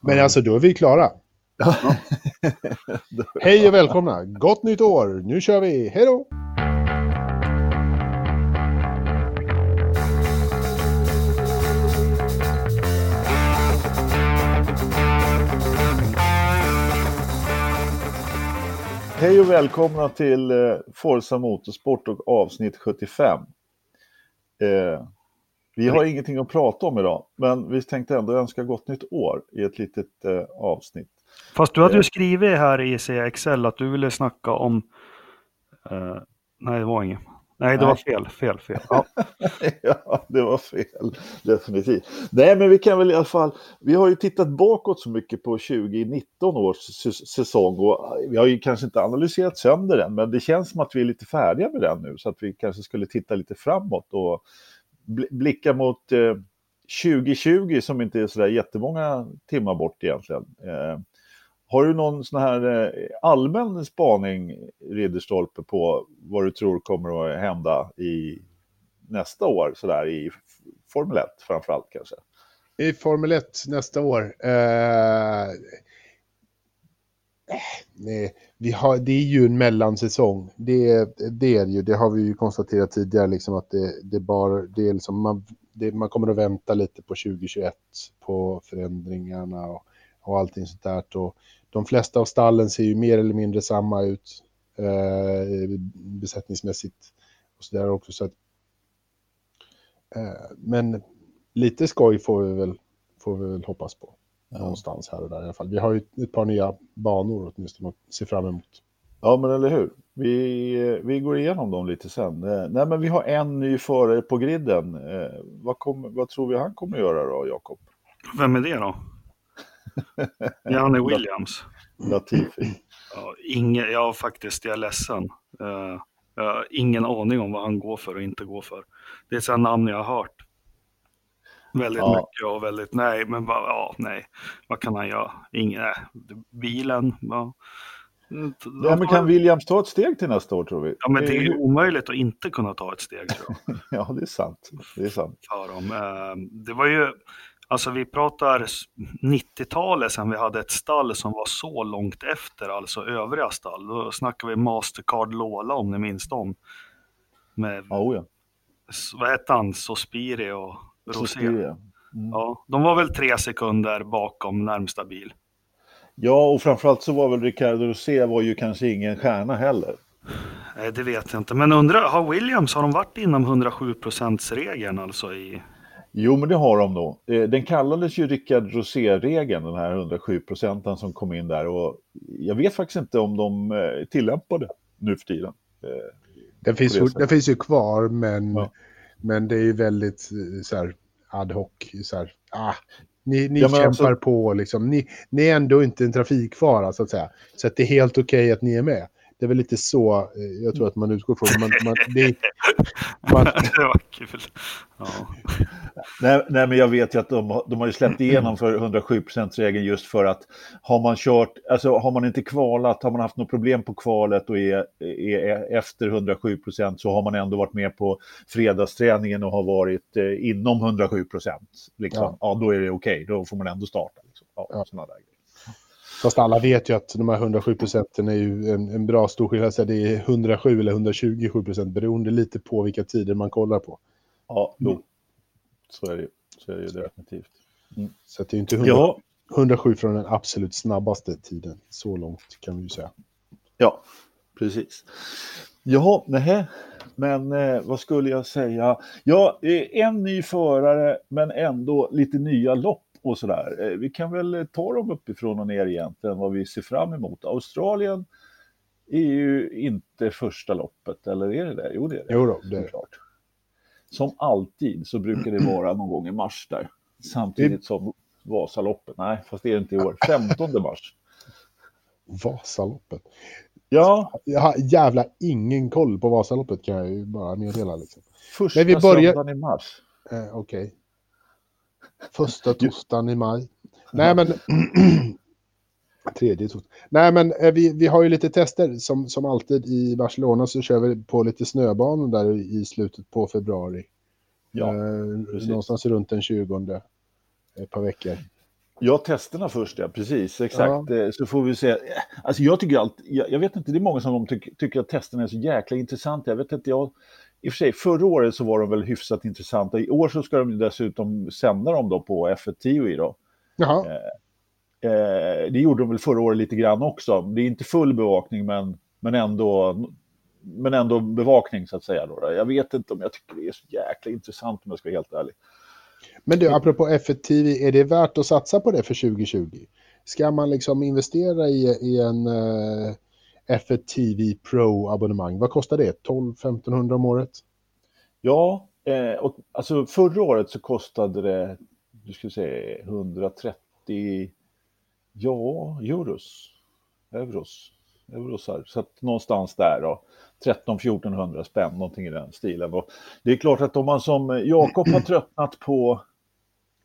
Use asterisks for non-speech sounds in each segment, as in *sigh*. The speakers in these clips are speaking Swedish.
Men alltså, då är vi klara. *laughs* Hej och välkomna! Gott nytt år! Nu kör vi! Hej då! Hej och välkomna till eh, Forza Motorsport och avsnitt 75. Eh, vi har ingenting att prata om idag, men vi tänkte ändå önska gott nytt år i ett litet eh, avsnitt. Fast du hade ju skrivit här i CXL att du ville snacka om... Eh, nej, det var inget. Nej, det Nej. var fel, fel, fel. *laughs* Ja. ja, det var fel. Definitivt. Nej, men vi kan väl i alla fall... Vi har ju tittat bakåt så mycket på 2019 års säsong och vi har ju kanske inte analyserat sönder den, men det känns som att vi är lite färdiga med den nu, så att vi kanske skulle titta lite framåt och blickar blicka mot eh, 2020 som inte är så där jättemånga timmar bort egentligen. Eh, har du någon sån här eh, allmän spaning, Ridderstolpe, på vad du tror kommer att hända i nästa år, sådär i Formel 1 framförallt kanske? I Formel 1 nästa år. Eh, eh nej, vi har, det är ju en mellansäsong. Det, det är ju. Det har vi ju konstaterat tidigare, liksom att det, det bara, det är liksom, man, det, man kommer att vänta lite på 2021 på förändringarna och, och allting sånt där. Och de flesta av stallen ser ju mer eller mindre samma ut eh, besättningsmässigt och så där också. Så att, eh, men lite skoj får vi väl, får vi väl hoppas på. Någonstans här och där i alla fall. Vi har ju ett par nya banor åtminstone att se fram emot. Ja, men eller hur? Vi, vi går igenom dem lite sen. Eh, Nej, men vi har en ny förare på griden. Eh, vad, kommer, vad tror vi han kommer göra då, Jakob? Vem är det då? Janne *laughs* Williams. Latifi. Ja, ingen, jag faktiskt, jag är ledsen. Eh, jag har ingen aning om vad han går för och inte går för. Det är ett namn jag har hört. Väldigt Ja. mycket och väldigt, nej, men bara, ja, nej. Vad kan han göra? Ingen, nej. Bilen, ja. Ja, men kan Williams ta ett steg till nästa år tror vi? Ja, men det är ju omöjligt att inte kunna ta ett steg. *laughs* Ja, det är sant. Det är sant. för dem. Eh, Det var ju, alltså vi pratar s- 90-talet sedan vi hade ett stall som var så långt efter, alltså övriga stall. Då snackar vi Mastercard Lola om ni minns dem. Med, oh ja. vad hette han, Sospiri och Rosé. det. Ja, de var väl tre sekunder bakom närmsta bil. Ja, och framförallt så var väl Ricardo Rosé var ju kanske ingen stjärna heller. Nej, det vet jag inte. Men undrar, har Williams, har de varit inom 107%-regeln alltså i... Jo, men det har de nog. Eh, Den kallades ju Rickard Rosé-regeln, den här 107 procenten som kom in där. Och jag vet faktiskt inte om de eh, tillämpar det nu för tiden. Eh, Den finns, den finns ju kvar, men, Ja. Men det är ju väldigt eh, så här, ad hoc. Så här, ah, ni ni Ja, men kämpar alltså- på, liksom. ni, ni är ändå inte en trafikfara, så att säga. Så att det är helt okej att ni är med. Det är väl lite så eh, jag tror att man utgår från. Man, man, det, man, *laughs* det var kul. Ja. Nej, nej, men jag vet ju att de, har- de har ju släppt igenom för 107% regeln just för att har man kört, alltså har man inte kvalat, har man haft något problem på kvalet och är, är efter 107% så har man ändå varit med på fredagsträningen och har varit eh, inom 107 Liksom. Ja. Ja. då är det okej, då får man ändå starta. Liksom. Ja, Ja. Fast alla vet ju att de här 107 procenten är ju en, en bra stor skillnad. Så det är 107 eller 127 procent beroende lite på vilka tider man kollar på. Ja, jo. Så är det ju. Så är det ju definitivt. Så att det är inte 100, Ja, 107 från den absolut snabbaste tiden. Så långt kan vi ju säga. Ja, precis. Jaha, nej, men eh, vad skulle jag säga? Ja, eh, en ny förare, men ändå lite nya lopp och sådär. Eh, vi kan väl ta dem uppifrån och ner egentligen, vad vi ser fram emot. Australien är ju inte första loppet, eller är det det? Jo, det är det. Jo då, det är det. Såklart. Som alltid så brukar det vara någon gång i mars där. Samtidigt som Vasaloppet. Nej, fast det är inte i år. 15 mars. Vasaloppet. Ja, Jag har jävla ingen koll på Vasaloppet kan jag ju bara meddela. Liksom. första Men vi börjar- söndagen i mars. Eh, Okej. Första torsdagen i maj. Nej men... *clears throat* Tredje torsdagen. Nej men eh, vi, vi har ju lite tester. Som, som alltid i Barcelona så kör vi på lite snöbanor där i slutet på februari. Ja, eh, precis. någonstans runt den 20. Ett par veckor. Ja, testerna först, ja. Precis, exakt. Ja. Eh, så får vi se. Alltså jag tycker allt, jag, jag vet inte, det är många som tyck, tycker att testerna är så jäkla intressanta. Jag vet inte, jag... I och för sig, förra året så var de väl hyfsat intressanta. I år så ska de dessutom sända dem då på F1 TV då. Jaha. Eh, eh, det gjorde de väl förra året lite grann också. Det är inte full bevakning, men, men ändå men ändå bevakning så att säga. Då. Jag vet inte om jag tycker det är så jäkla intressant om jag ska vara helt ärlig. Men du, apropå F1 TV, är det värt att satsa på det för 2020? Ska man liksom investera i, i en uh, F1 TV Pro-abonnemang? Vad kostar det? 12-1500 om året? Ja, eh, och, alltså förra året så kostade det, du skulle säga 130 ja, euros. Euros. Eurosar. Så att någonstans där då. 13-1400 spänn, någonting i den stilen. Och det är klart att om man som Jakob har tröttnat på,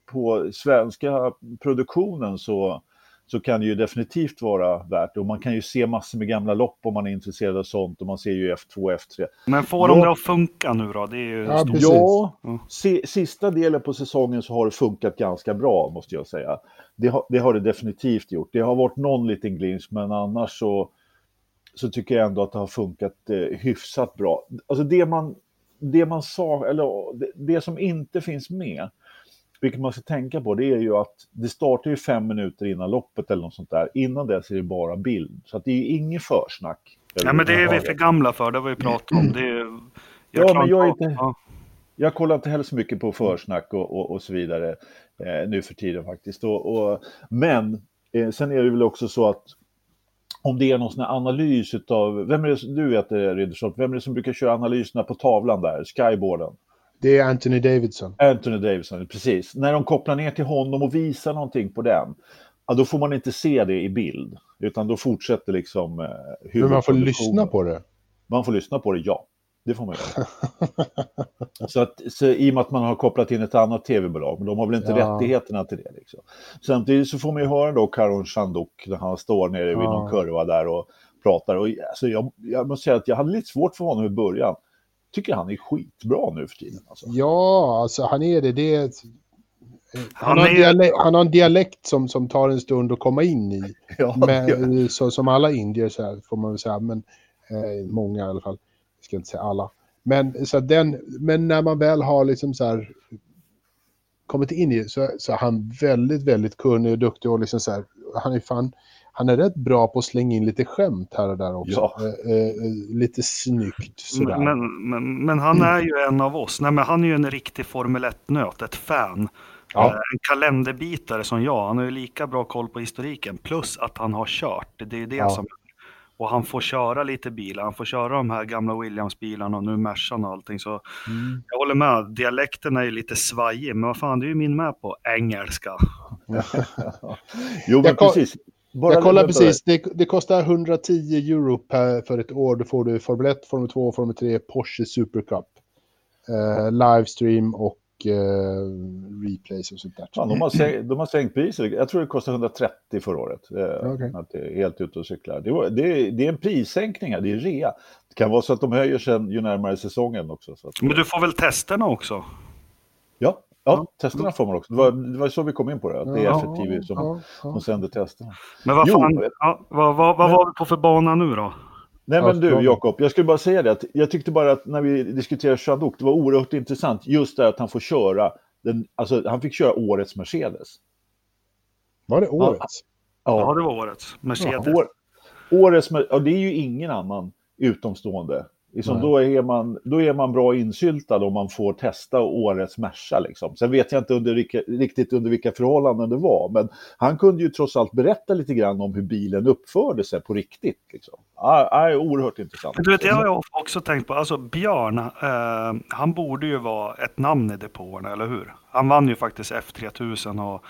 på svenska produktionen så, så kan det ju definitivt vara värt det. Och man kan ju se massor med gamla lopp om man är intresserad av sånt och man ser ju F2 F3. Men får de det att funka nu då? Det är ju ja, ja mm. sista delen på säsongen så har det funkat ganska bra måste jag säga. Det har, det har det definitivt gjort. Det har varit någon liten glimt men annars så så tycker jag ändå att det har funkat eh, hyfsat bra. Alltså det man, det man sa, eller det, det, som inte finns med, vilket man ska tänka på, det är ju att det startar ju fem minuter innan loppet eller något sånt där. Innan dess är det bara bild, så att det är inget försnack. Ja, men det är vi för gamla för, det har vi pratat om. Det är, ja, men jag inte... Ja. Jag kollar inte heller så mycket på försnack och, och, och så vidare eh, nu för tiden faktiskt. Och, och men eh, sen är det väl också så att om det är någon sån här analys av, vem är det, du vet det Ridderstolpe, vem är det som brukar köra analyserna på tavlan där, skyboarden? Det är Anthony Davidson. Anthony Davidson, precis. När de kopplar ner till honom och visar någonting på den, ja, då får man inte se det i bild, utan då fortsätter liksom eh, Men man får lyssna på det? Man får lyssna på det, ja. Det får man göra. *laughs* så, att, så I och med att man har kopplat in ett annat tv-bolag, men de har väl inte ja. rättigheterna till det. Liksom. Samtidigt så får man ju höra då Karon Chandok när han står nere vid någon kurva där och pratar. Och, alltså, jag, jag måste säga att jag hade lite svårt för honom i början. Tycker han är skitbra nu för tiden. Alltså. Ja, alltså han är det. det är ett... Han, har dialekt, han, har en dialekt som, som tar en stund att komma in i. *laughs* Ja, men, ja. Så, som alla indier så här, får man väl säga, men eh, många i alla fall jag ska inte säga alla. Men, så den, men när man väl har liksom så här, kommit in i det så, så är han väldigt, väldigt kunnig och duktig och liksom så här, han är fan, han är rätt bra på att slänga in lite skämt här och där också. Ja. Eh, eh, lite snyggt sådär. Men, men, men, men, han är ju en av oss. Nej, men han är ju en riktig Formel 1-nöt, ett fan. Ja. Eh, en kalenderbitare som jag. Han har ju lika bra koll på historiken. Plus att han har kört. Det är det ja. som och han får köra lite bilar, han får köra de här gamla Williams-bilarna och nu Mercan och allting. Så mm. jag håller med, dialekten är ju lite svajig, men vad fan, det är ju min med på engelska. *laughs* jo, men jag precis. Bara jag kollar precis, det, det, kostar 110 euro per, för ett år. Då får du Formel 1, Formel 2, Formel 3, Porsche Supercup. Eh, livestream och eh, replays och sånt där. Ja, de, har sänkt, de har sänkt priset. Jag tror det kostade 130 förra året. Eh, okay. Att det är helt ute och cyklar. Det, var, det, är, det är en prissänkning, det är rea. Det kan vara så att de höjer sen ju närmare säsongen också. Så att, Men du får väl testerna också? Ja, Ja, testerna får man också. Det var, det var så vi kom in på det, att det är FTV som, ja, ja. som sänder testerna. Men vad fan, jo, ja, vad, vad, vad var vi på för bana nu då? Nej men du Jakob, jag skulle bara säga det att jag tyckte bara att när vi diskuterade Chadok, det var oerhört intressant just det att han får köra, den, alltså han fick köra årets Mercedes. Var det årets? Ja, ja det var årets Mercedes. Ja, år, årets, ja, det är ju ingen annan utomstående Liksom, då, är man, då är man bra insyltad om man får testa årets Merca. Liksom. Sen vet jag inte under, riktigt under vilka förhållanden det var, men han kunde ju trots allt berätta lite grann om hur bilen uppförde sig på riktigt. Liksom. Ah, ah, oerhört intressant. Du vet, det har jag också tänkt på. Alltså Björn, eh, han borde ju vara ett namn i depåerna, eller hur? Han vann ju faktiskt F3000 och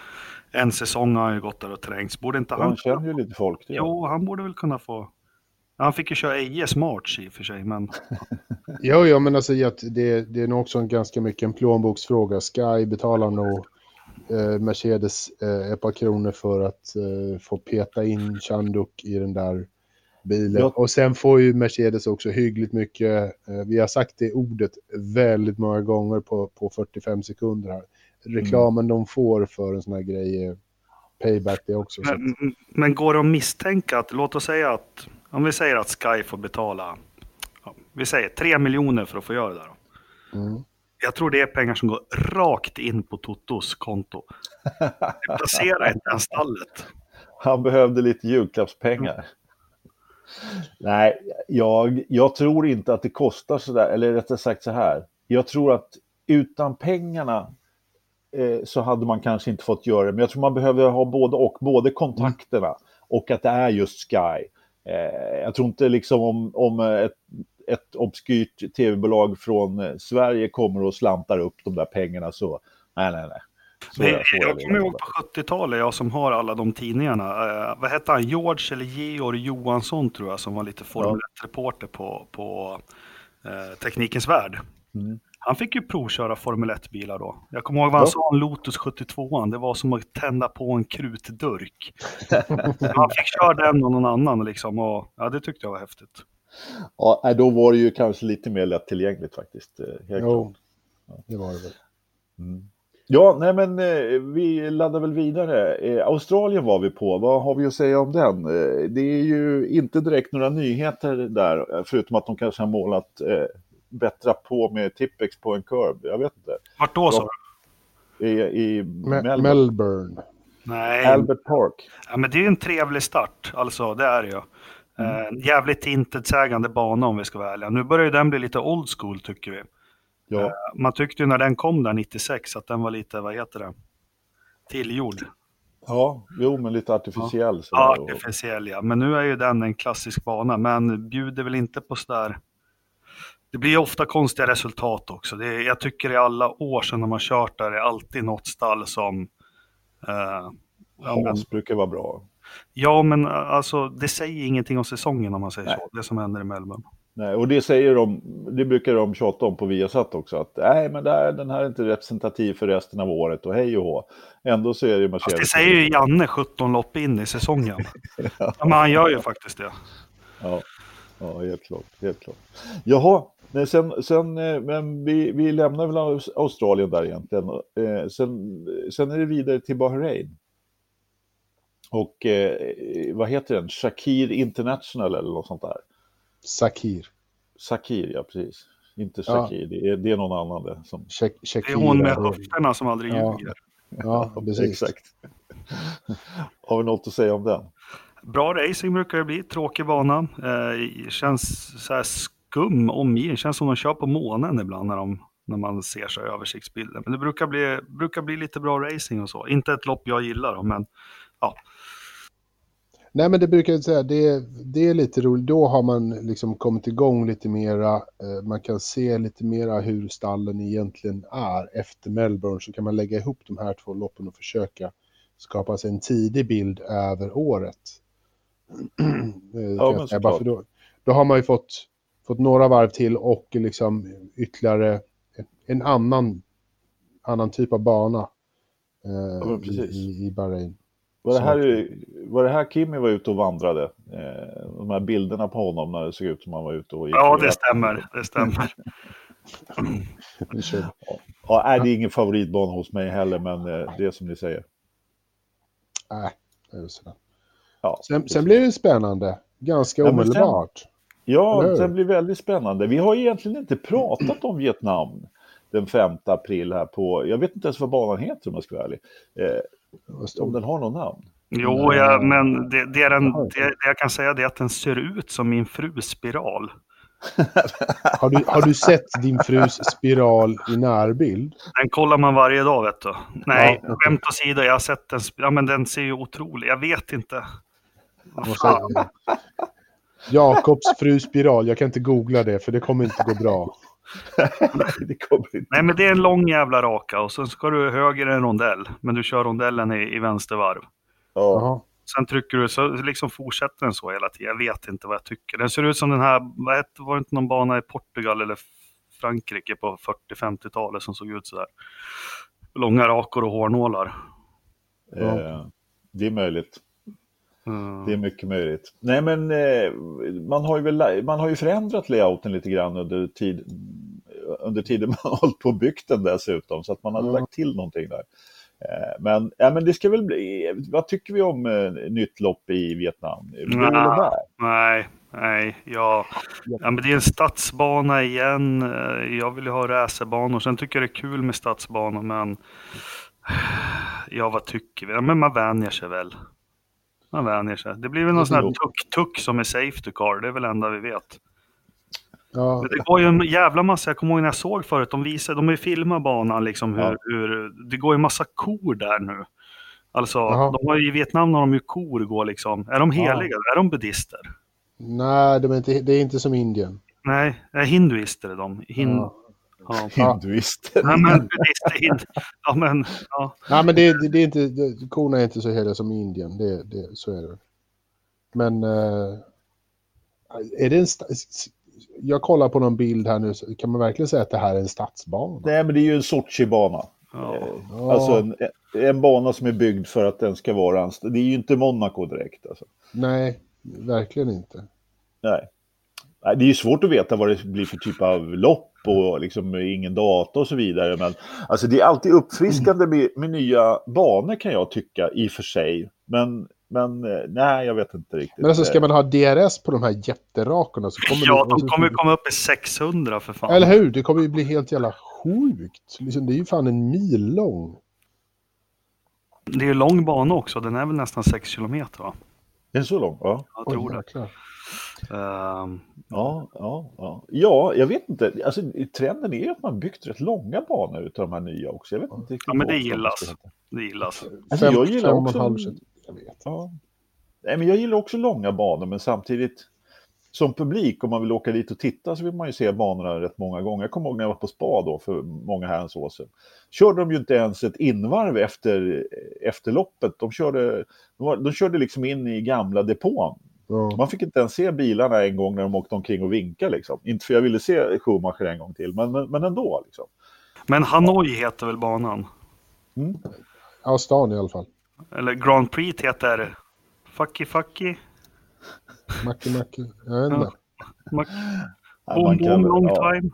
en säsong har han ju gått där och trängts. Borde inte han... Han känner ju lite folk. Jo, han borde väl kunna få han fick ju köra EJS March i och för sig, men... *laughs* jo, ja, men alltså det, det är nog också en ganska mycket en plånboksfråga. Sky betalar nog eh, Mercedes eh, ett par kronor för att eh, få peta in Chanduk i den där bilen. Ja. Och sen får ju Mercedes också hyggligt mycket, eh, vi har sagt det ordet väldigt många gånger på, på 45 sekunder här. Reklamen mm. de får för en sån här grej är payback det också. Men, men går det att misstänka att, låt oss säga att, om vi säger att Sky får betala, ja, vi säger 3 miljoner för att få göra det där. Då. Mm. Jag tror det är pengar som går rakt in på Totos konto. Det placerar inte ens stallet. Han behövde lite julklappspengar. Nej, jag, jag tror inte att det kostar så där, eller rättare sagt så här. Jag tror att utan pengarna eh, så hade man kanske inte fått göra det. Men jag tror man behöver ha både och, både kontakterna och att det är just Sky. Eh, jag tror inte liksom om, om ett, ett obskyrt tv-bolag från eh, Sverige kommer och slantar upp de där pengarna så, nej, nej, nej. Så jag det kommer ihåg på 70-talet, jag som har alla de tidningarna. Eh, vad hette han? George eller Georg Johansson tror jag, som var lite Formel 1-reporter på, på eh, Teknikens Värld. Mm. Han fick ju provköra Formel 1-bilar då. Jag kommer ihåg vad han Ja. sa om Lotus 72 Det var som att tända på en krutdurk. *laughs* han fick köra den och någon annan liksom. Och, ja, det tyckte jag var häftigt. Ja, då var det ju kanske lite mer lättillgängligt faktiskt. eh, Helt klart. Jo, det var det väl. Ja, nej men eh, vi laddar väl vidare. Eh, Australien var vi på. Vad har vi att säga om den? Eh, det är ju inte direkt några nyheter där, förutom att de kanske har målat eh, bättra på med Tippex på en curb. Jag vet inte. Vart då sa du? I, i Me- Melbourne. Melbourne. Nej, Albert Park. ja, men det är ju en trevlig start. Alltså, det är det ju. Eh, en jävligt intetsägande bana om vi ska vara ärliga. Nu börjar ju den bli lite old school tycker vi. Ja, Man tyckte ju när den kom där 96 att den var lite, vad heter det? Tillgjord. ja jo, men lite artificiell. så Ja, artificiell ja. Men nu är ju den en klassisk bana, men bjuder väl inte på sådär... Det blir ofta konstiga resultat också. Det jag tycker i alla år sedan de har kört där är alltid något stall som... eh, Hans brukar vara bra. ja, men alltså det säger ingenting om säsongen om man säger Nej. så. Det som händer i Melbourne. Nej, och det säger de, det brukar de tjata om på Viasat också, att nej, men det här, den här är inte representativ för resten av året och hej och hå. Ändå så är det Fast Mercedes. det säger ju Janne 17 lopp in i säsongen. *laughs* ja, men han gör ju faktiskt det. Ja, ja helt klart. Helt klart. Jaha, nej, sen, sen, eh, men vi, vi lämnar väl Aus- Australien där egentligen. Eh, sen, sen är det vidare till Bahrain. Och eh, vad heter den? Shakir International eller något sånt där. Sakir. Sakir, ja precis. Inte Ja. Shakir, det, är, det är någon annan det. Som... Shak- Det är hon med höfterna som aldrig Ja. ljuger. Ja, *laughs* precis. Exakt. *laughs* Har vi något att säga om den? Bra racing brukar det bli, tråkig bana. Eh, känns så här skum omgivning, känns som de kör på månen ibland när, de, när man ser så här översiktsbilder. Men det brukar bli, brukar bli lite bra racing och så. Inte ett lopp jag gillar då, men ja. Nej, men det brukar jag säga, det, det är lite roligt. Då har man liksom kommit igång lite mera. Eh, man kan se lite mera hur stallen egentligen är. Efter Melbourne så kan man lägga ihop de här två loppen och försöka skapa sig en tidig bild över året. *clears throat* Eh, jag men såklart. då, då har man ju fått, fått några varv till och liksom ytterligare en, annan, annan typ av bana eh, men i, i, Bahrain. Var det, här, var det här Kimmy var ute och vandrade? Eh, de här bilderna på honom när det såg ut som han var ute och gick Ja, det stämmer. Det stämmer. Ja, nej, det är ingen favoritbana hos mig heller, men eh, det är som ni säger. Nej, det är sådär. Ja, Sen, sen blir det spännande, ganska Ja, men sen- Eller ja hur? sen blir det väldigt spännande. Vi har egentligen inte pratat om Vietnam den 5 april här på, jag vet inte ens vad banan heter om jag ska vara ärlig. Eh, om det? den har någon namn. Jo, ja, men det, det, är en, det, det jag kan säga det är att den ser ut som min frus spiral. *laughs* Har, du, har du sett din frus spiral i närbild? Den kollar man varje dag, vet du. Nej, Ja. skämt åsido, jag har sett den. Ja, men den ser ju otrolig. Jag vet inte. Vad fan. Jakobs fru spiral, jag kan inte googla det för det kommer inte gå bra. *laughs* det kommer inte. Nej, men det är en lång jävla raka och sen ska du höger en rondell. Men du kör rondellen i, i vänster varv. Ja, Jaha. Sen trycker du, så liksom fortsätter den så hela tiden. Jag vet inte vad jag tycker. Den ser ut som den här, var det inte någon bana i Portugal eller Frankrike på 40-50-talet som såg ut sådär. Långa rakor och hårnålar. eh, det är möjligt. Mm. Det är mycket möjligt. Nej, men eh, man, har ju väl, man har ju förändrat layouten lite grann under, tid, under tiden *laughs* man har hållit på och byggt den dessutom, så att man har Ja. lagt till någonting där. Eh, Men, ja, men det ska väl bli, vad tycker vi om eh, nytt lopp i Vietnam? Där? Nej, nej. Ja, ja, men det är en stadsbana igen. Jag vill ju ha racerbanor. Sen tycker jag det är kul med stadsbanor, men ja, vad tycker vi? Ja, men man vänjer sig väl. Man vänjer sig. Det blir väl någon sån här Jo. tuck-tuck som är safety car. Det är väl enda vi vet. Ja, Men det går ju en jävla massa, jag kommer ihåg när jag såg förut, de visade, de har ju filmat banan liksom hur, Ja. hur, det går ju massa kor där nu. Alltså, de har ju, i Vietnam har de ju kor går liksom. Är de heliga? Är de buddister? nej, de är inte, det är inte som Indien. Nej, är hinduister är de. Hin... Ja. Ja. *laughs* Hinduister. Nej, men. Ja, men ja. Nej, men det, det, det är inte, det, korna är inte så heliga som i Indien. Det, det, så är det. Men eh, är det en... Jag kollar på någon bild här nu. Kan man verkligen säga att det här är en stadsbana? Nej, men det är ju en Sochi-bana. ja. Ja. Alltså en, en bana som är byggd för att den ska vara en... st- Det är ju inte Monaco direkt. Alltså. Nej, verkligen inte. Nej. Det är ju svårt att veta vad det blir för typ av lopp och liksom ingen data och så vidare. Men alltså det är alltid uppfriskande med, med nya banor kan jag tycka i och för sig. Men, men eh, nej, jag vet inte riktigt. Men alltså ska man ha DRS på de här jätterakorna så kommer ja, det... de kommer ju komma upp i 600 för fan. Eller hur? Det kommer ju bli helt jävla sjukt. Liksom, det är ju fan en mil lång. Det är ju lång bana också, den är väl nästan 6 kilometer va? Är det så långt? Ja. Jag Oj, tror det. jäklar. Ehm, Ja, ja, ja. ja, jag vet inte. Alltså, trenden är ju att man byggt rätt långa banor utav de här nya också. Jag vet inte Ja, men det gillas. det gillas. Alltså, jag Fem- gillar fem och en också- halv cent- Jag vet. Ja. Nej, men jag gillar också långa banor, men samtidigt som publik, om man vill åka dit och titta så vill man ju se banorna rätt många gånger. Jag kommer ihåg när jag var på spa då för många herrans år sedan. Körde de ju inte ens ett invarv efter, efter loppet. De körde, de, var, de körde liksom in i gamla depån. Ja. Man fick inte ens se bilarna en gång när de åkte omkring och vinkade. Liksom. Inte för jag ville se Schumacher en gång till, men, men, men ändå. Liksom. Men Hanoi heter väl banan? Mm. ja, stan i alla fall. Eller Grand Prix heter Fucky Fucky? Macke, Macke. Jag vet inte. Mac- *laughs* Ja, Boom man, Boom kallar, Long ja, Time?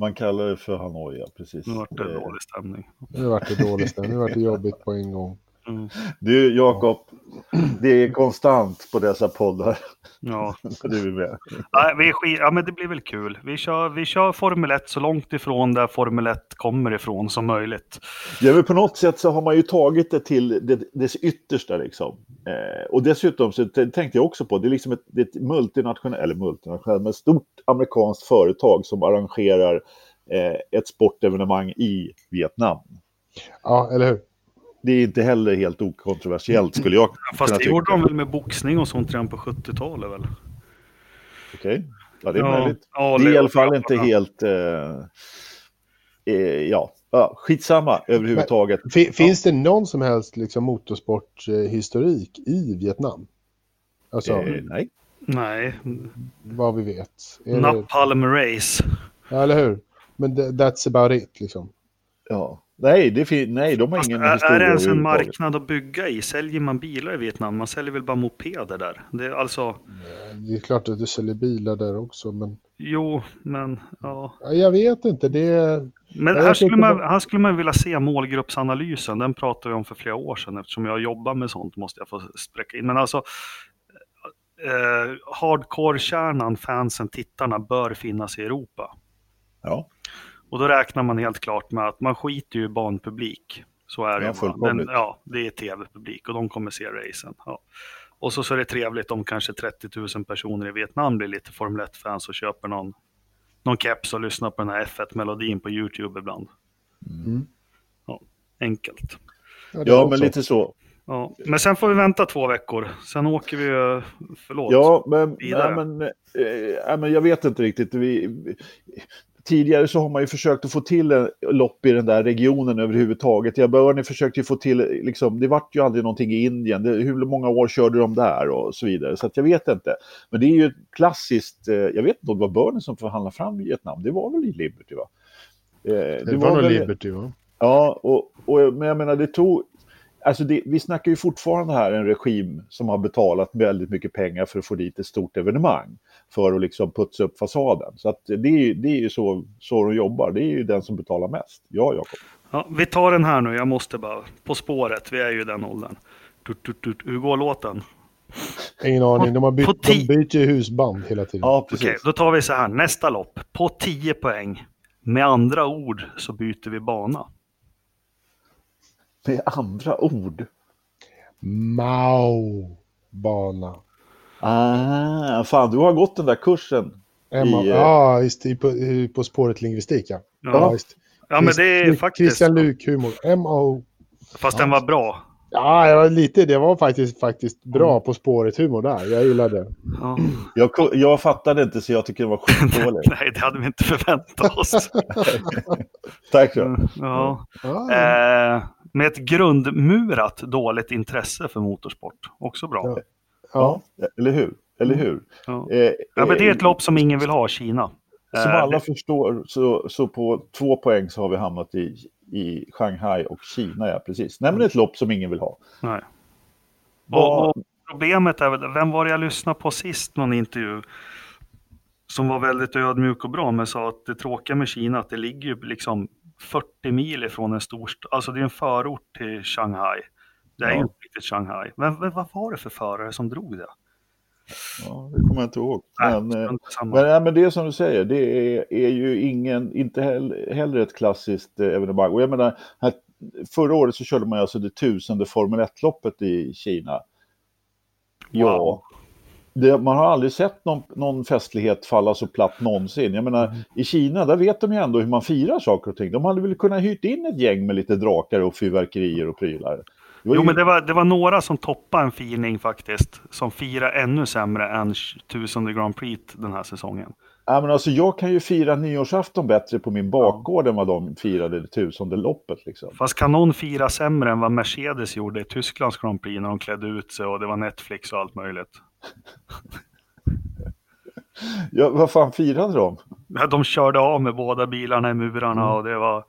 man kallar det för Hanoi, ja, precis. Nu vart det dålig stämning. Nu vart det dåligt. Nu vart det jobbigt på en gång. Mm. *laughs* Du, Jakob, *clears throat* det är konstant på dessa poddar. Ja. *laughs* Du är med. Nej, vi är skit... ja, men det blir väl kul. Vi kör, vi kör Formel 1 så långt ifrån där Formel 1 kommer ifrån som möjligt. Ja, men på något sätt så har man ju tagit det till det, dess yttersta liksom. Eh, och dessutom så tänkte jag också på, det är liksom ett, det är ett multinationellt, eller multinationellt, men stort amerikanskt företag som arrangerar eh, ett sportevenemang i Vietnam. Ja, eller hur? Det är inte heller helt okontroversiellt skulle jag Fast kunna det gjorde de väl med boxning och sånt redan på 70-talet väl? Okej, ja det är Ja, möjligt. ja, det är i alla fall inte helt... Eh, eh, ja. ja, skitsamma överhuvudtaget. Fi- Finns det någon som helst liksom, motorsporthistorik i Vietnam? Alltså, Eh, nej. Nej, vad vi vet. Är det, Napalm Race. ja, eller hur? Men th- that's about it, liksom. Ja. Nej, det fin- nej, de har Fast ingen är, historia är det ens en marknad att bygga i? Säljer man bilar i Vietnam? Man säljer väl bara mopeder där? Det är alltså, Det är klart att du säljer bilar där också, men jo, men ja. ja, jag vet inte. Det är... Men här skulle, man, här skulle man vilja se målgruppsanalysen. Den pratade vi om för flera år sedan. Eftersom jag jobbar med sånt måste jag få spräcka in. Men alltså, eh, hardcore-kärnan, fansen, tittarna bör finnas i Europa. Ja, Och då räknar man helt klart med att man skiter ju i barnpublik. Så är det Ja, fullkomligt. Den, ja, det är tv-publik och de kommer se racen. Ja. Och så, så är det trevligt om kanske 30 000 personer i Vietnam blir lite Formel 1-fans och köper någon, någon keps och lyssnar på den här F1-melodin på YouTube ibland. Mm. Ja, enkelt. Ja, det ja men lite så. Ja. Men sen får vi vänta två veckor. Sen åker vi, ju- förlåt. Ja, men, Vidare. nej, men, eh, nej, men jag vet inte riktigt. Vi, vi, tidigare så har man ju försökt att få till en lopp i den där regionen överhuvudtaget. Jag Bernie försökte ju få till, liksom, det vart ju aldrig någonting i Indien. Det, hur många år körde de där och så vidare. Så jag vet inte. Men det är ju klassiskt, eh, jag vet inte om det var Bernie som förhandlade fram Vietnam. Det var väl i Liberty va? Eh, Det, var nog Liberty, va? Ja, och, och, men jag menar det tog... Alltså det, vi snackar ju fortfarande här en regim som har betalat väldigt mycket pengar för att få dit ett stort evenemang. För att liksom putsa upp fasaden. Så att det är, ju- det är ju så, så de jobbar. Det är ju den som betalar mest. Ja, Jakob. Ja, vi tar den här nu, jag måste bara. På spåret, vi är ju i den åldern. Tut, tut, tut. Hur går låten? Ingen aning, de, har bytt, de byter husband hela tiden. Ja, precis. Okej, då tar vi så här. Nästa lopp, på 10 poäng. Med andra ord så byter vi bana. Med andra ord. Mao bana. Ah, fan, du har gått den där kursen. Emma, I, eh, ja, just det, på, i- på spåret lingvistik ja. Ja, just. ja men det är Christ- faktiskt... Christian Luuk-humor. M.O. Fast den var bra. Ja, det var lite, det var faktiskt, faktiskt bra På spåret-humor där. Jag gillade det. Ja. *clears throat* Jag, jag fattade inte så jag tycker det var skitdåligt. *laughs* Nej, det hade vi inte förväntat oss. *laughs* Tack så. Ja. Ja, Eh, med ett grundmurat dåligt intresse för motorsport. Också bra. Ja. Ja, eller hur? Eller hur? Ja. Eh, Ja, men det är ett eh, lopp som ingen vill ha, Kina. Som Eh, alla förstår så, så på två poäng så har vi hamnat i, i Shanghai och Kina, ja precis. Nej men det ett lopp som ingen vill ha. Nej. Och, och problemet är väl, vem var det jag lyssnade på sist någon intervju? Som var väldigt ödmjuk och bra, men sa att det tråkiga med Kina att det ligger ju liksom 40 mil ifrån en storstad. Alltså det är en förort till Shanghai. Det är Ja. ju inte riktigt Shanghai. Men, men vad var det för förare som drog det? Ja, det kommer jag inte ihåg. Nej, Men, eh, samma. men, ja, men det är som du säger, det är, är ju ingen, inte heller, heller ett klassiskt eh, evenemang. Och jag menar, här, förra året så körde man alltså det tusende Formel 1-loppet i Kina. Ja, Wow. det, man har aldrig sett någon, någon festlighet falla så platt någonsin. Jag menar, i Kina, där vet de ju ändå hur man firar saker och ting. De hade väl kunnat hyrt in ett gäng med lite drakar och fyrverkerier och prylar. Jo, ju- men det var, det var några som toppade en firning faktiskt. Som firar ännu sämre än tusende Grand Prix den här säsongen. Ja, men alltså, jag kan ju fira nyårsafton bättre på min bakgård än vad de firade det tusende loppet. Liksom. Fast kan någon fira sämre än vad Mercedes gjorde i Tysklands Grand Prix när de klädde ut sig och det var Netflix och allt möjligt? *laughs* Ja, vad fan firade de? Ja, De körde av med båda bilarna i murarna och det var...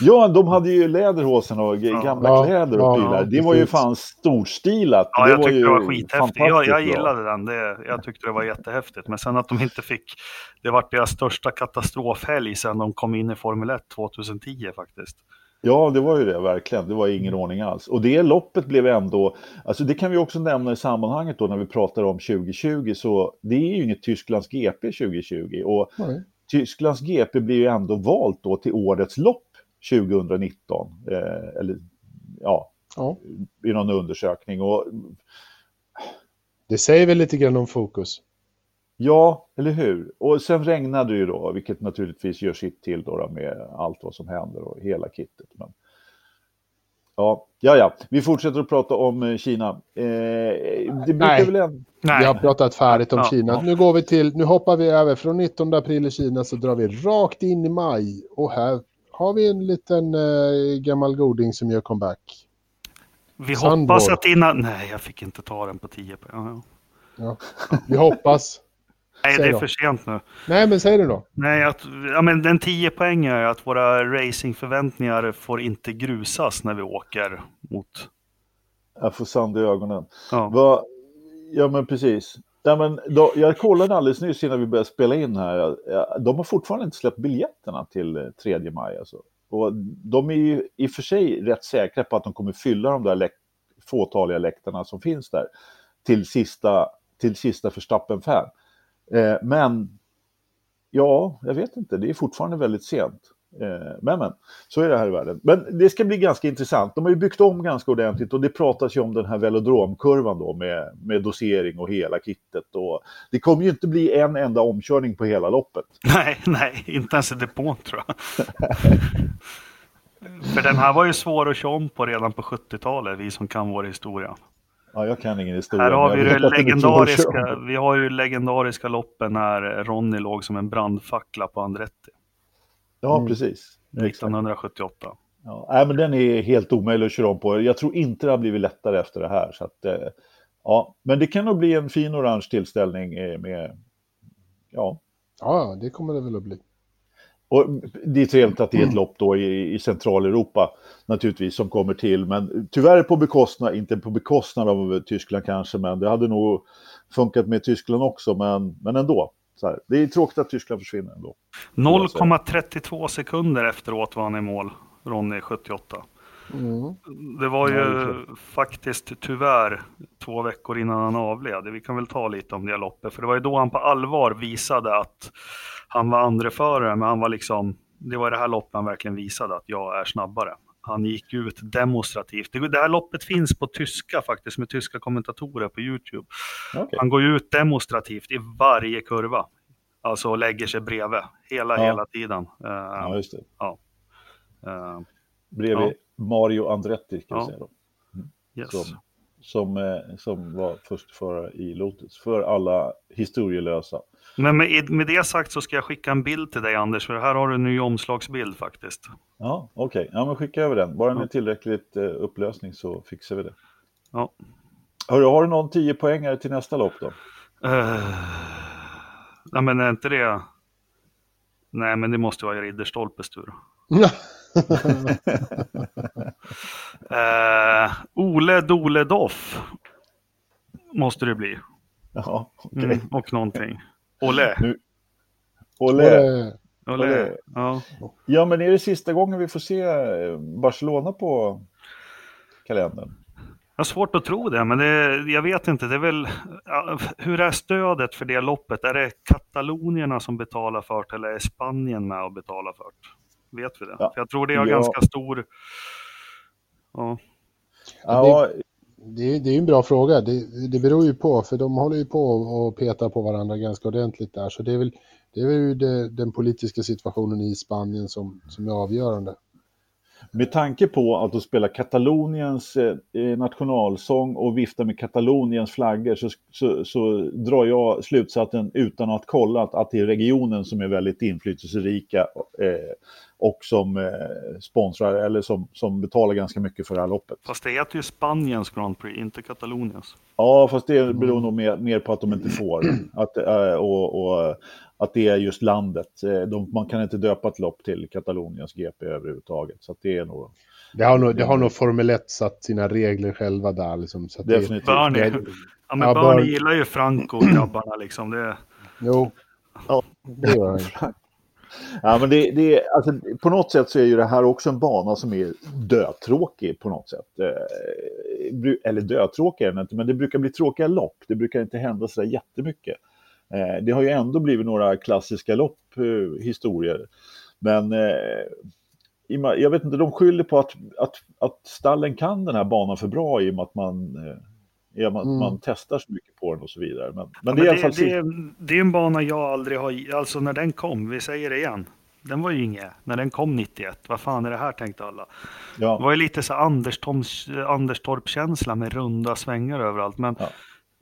Ja, de hade ju läderhosen och Ja. gamla Ja, kläder och ja, prylar. det var ju fan storstilat. Ja, jag tyckte ju det var skithäftigt. Jag, jag bra. gillade den. Det, jag tyckte det var jättehäftigt. Men sen att de inte fick... Det var deras största katastrofhelg sen de kom in i Formel 1 2010 faktiskt. Ja, det var ju det verkligen. Det var ingen ordning alls. Och det loppet blev ändå, alltså det kan vi också nämna i sammanhanget då när vi pratar om 2020, så det är ju inget Tysklands GP 2020. Och Nej. Tysklands GP blir ju ändå valt då till årets lopp 2019. Eh, eller ja, Ja. i någon undersökning. Och Det säger väl lite grann om fokus. Ja, eller hur? Och sen regnade det ju då, vilket naturligtvis gör sitt till då, då med allt vad som händer och hela kittet. Men... Ja, ja, ja, vi fortsätter att prata om eh, Kina. Eh, det Nej. väl en... Nej, Vi har pratat färdigt om Ja, Kina. ja. Nu går vi till, nu hoppar vi över från 19 april i Kina så drar vi rakt in i maj. Och här har vi en liten eh, gammal goding som gör comeback. vi Sandborg. hoppas att innan... Nej, jag fick inte ta den på 10 poäng. Ja, ja. Vi hoppas. Nej, det är för sent nu. Nej, men säg det då. Nej, att, ja, men den 10 poängen är att våra racingförväntningar får inte grusas när vi åker mot... Jag får sand i ögonen. Ja. Va... Ja, men precis. Ja, men då, jag kollade alldeles nyss innan vi började spela in här. Ja, De har fortfarande inte släppt biljetterna till eh, 3 maj. Alltså. Och de är ju i och för sig rätt säkra på att de kommer fylla de där läk- fåtaliga läktarna som finns där till sista, till sista Verstappen-fan. Eh, men ja, jag vet inte, det är fortfarande väldigt sent. Eh, men, men, så är det här i världen. Men det ska bli ganska intressant. De har ju byggt om ganska ordentligt och det pratas ju om den här velodromkurvan då med, med dosering och hela kittet. Och det kommer ju inte bli en enda omkörning på hela loppet. *laughs* Nej, nej, inte ens i depån tror jag. *laughs* För den här var ju svår att köra om på redan på 70-talet, vi som kan vår historia. Ja, jag kan ingen historia. Här har vi det legendariska, vi har ju legendariska loppen när Ronny låg som en brandfackla på Andretti Ja, Mm. precis. Exakt. 1978. Ja, nej, men den är helt omöjlig att köra om på. Jag tror inte det har blivit lättare efter det här. Så att, eh, ja. Men det kan nog bli en fin orange tillställning eh, med... Ja, Ja, det kommer det väl att bli. Och det är trevligt att det är ett lopp då i, i Centraleuropa naturligtvis som kommer till. Men tyvärr på bekostnad, inte på bekostnad av Tyskland kanske, men det hade nog funkat med Tyskland också, men, men ändå. Så här, det är tråkigt att Tyskland försvinner ändå. 0,32 sekunder efteråt var han i mål. Ronny 78. Mm. Det var Ja, ju är faktiskt tyvärr två veckor innan han avled. Vi kan väl ta lite om det loppet, för det var ju då han på allvar visade att han var andreförare, men han var liksom, det var det här loppet han verkligen visade att jag är snabbare. Han gick ut demonstrativt. Det, här loppet finns på tyska faktiskt, med tyska kommentatorer på YouTube. Okej. Han går ut demonstrativt i varje kurva. Alltså lägger sig bredvid hela, Ja. hela tiden. Uh, Ja, just det. uh, Bredvid Ja. Mario Andretti kan Ja. säga då. yes. Som, som, eh, som var förstförare i Lotus. För alla historielösa. Men med, med det sagt så ska jag skicka en bild till dig Anders, för här har du en ny omslagsbild faktiskt. Ja, okej. Ja, men skicka över den. Bara den är tillräckligt eh, upplösning så fixar vi det. Ja. Hörru, har du någon 10 poängare till nästa lopp då? Uh, nej men är inte det... Nej men det måste vara Ridderstolpes tur. *laughs* Eh, Ole Dole Doff måste det bli. Ja, okej. Mm, och någonting. Ole. Ole. Ole. Ja. Ja, men är det sista gången vi får se eh, Barcelona på kalendern? Jag har svårt att tro det, men det, jag vet inte. Det är väl, hur är stödet för det loppet? Är det katalonierna som betalar för det eller är Spanien med och betalar för det? Vet vi det? Ja. För jag tror det har Ja. ganska stor... Ja. Ja, det, är- det är ju en bra fråga. Det, det beror ju på, för de håller ju på och petar på varandra ganska ordentligt där. Så det är väl, det är väl det, den politiska situationen i Spanien som, som är avgörande. Med tanke på att de spelar Kataloniens eh, eh, nationalsång och viftar med Kataloniens flaggor så, så, så drar jag slutsatsen utan att kolla att, att det är regionen som är väldigt inflytelserika eh, och som sponsrar eller som, som betalar ganska mycket för det här loppet. Fast det heter ju Spaniens Grand Prix, inte Kataloniens. Ja, fast det beror nog mer, mer på att de inte får. Att, och, och att det är just landet. Eh, De, man kan inte döpa ett lopp till Kataloniens GP överhuvudtaget. Så att det är nog Det har nog, det har nog Formel 1 satt sina regler själva där. Liksom, så att det, definitivt. Bernie. det, Ja, men Ja, Bernie Bernie. gillar ju Franco, grabbarna liksom. Det, jo, Ja. det gör han ju. Ja, men det, det, är- alltså, på något sätt så är ju det här också en bana som är dötråkig på något sätt. Eh, eller dötråkig är den inte, men det brukar bli tråkiga lopp. Det brukar inte hända så där jättemycket. Eh, det har ju ändå blivit några klassiska lopp, eh, historier. Men eh, jag vet inte, de skyller på att, att, att stallen kan den här banan för bra i och med att man, i att Mm. man testar så mycket på den och så vidare. Men, men, men det är det, fall... det, det är en bana jag aldrig har... Alltså när den kom, vi säger det igen. Den var ju inget, när den kom 91. Vad fan är det här tänkte alla. ja. Det var ju lite så Anderstorps, Anderstorp-känsla med runda svängar överallt. Men Ja.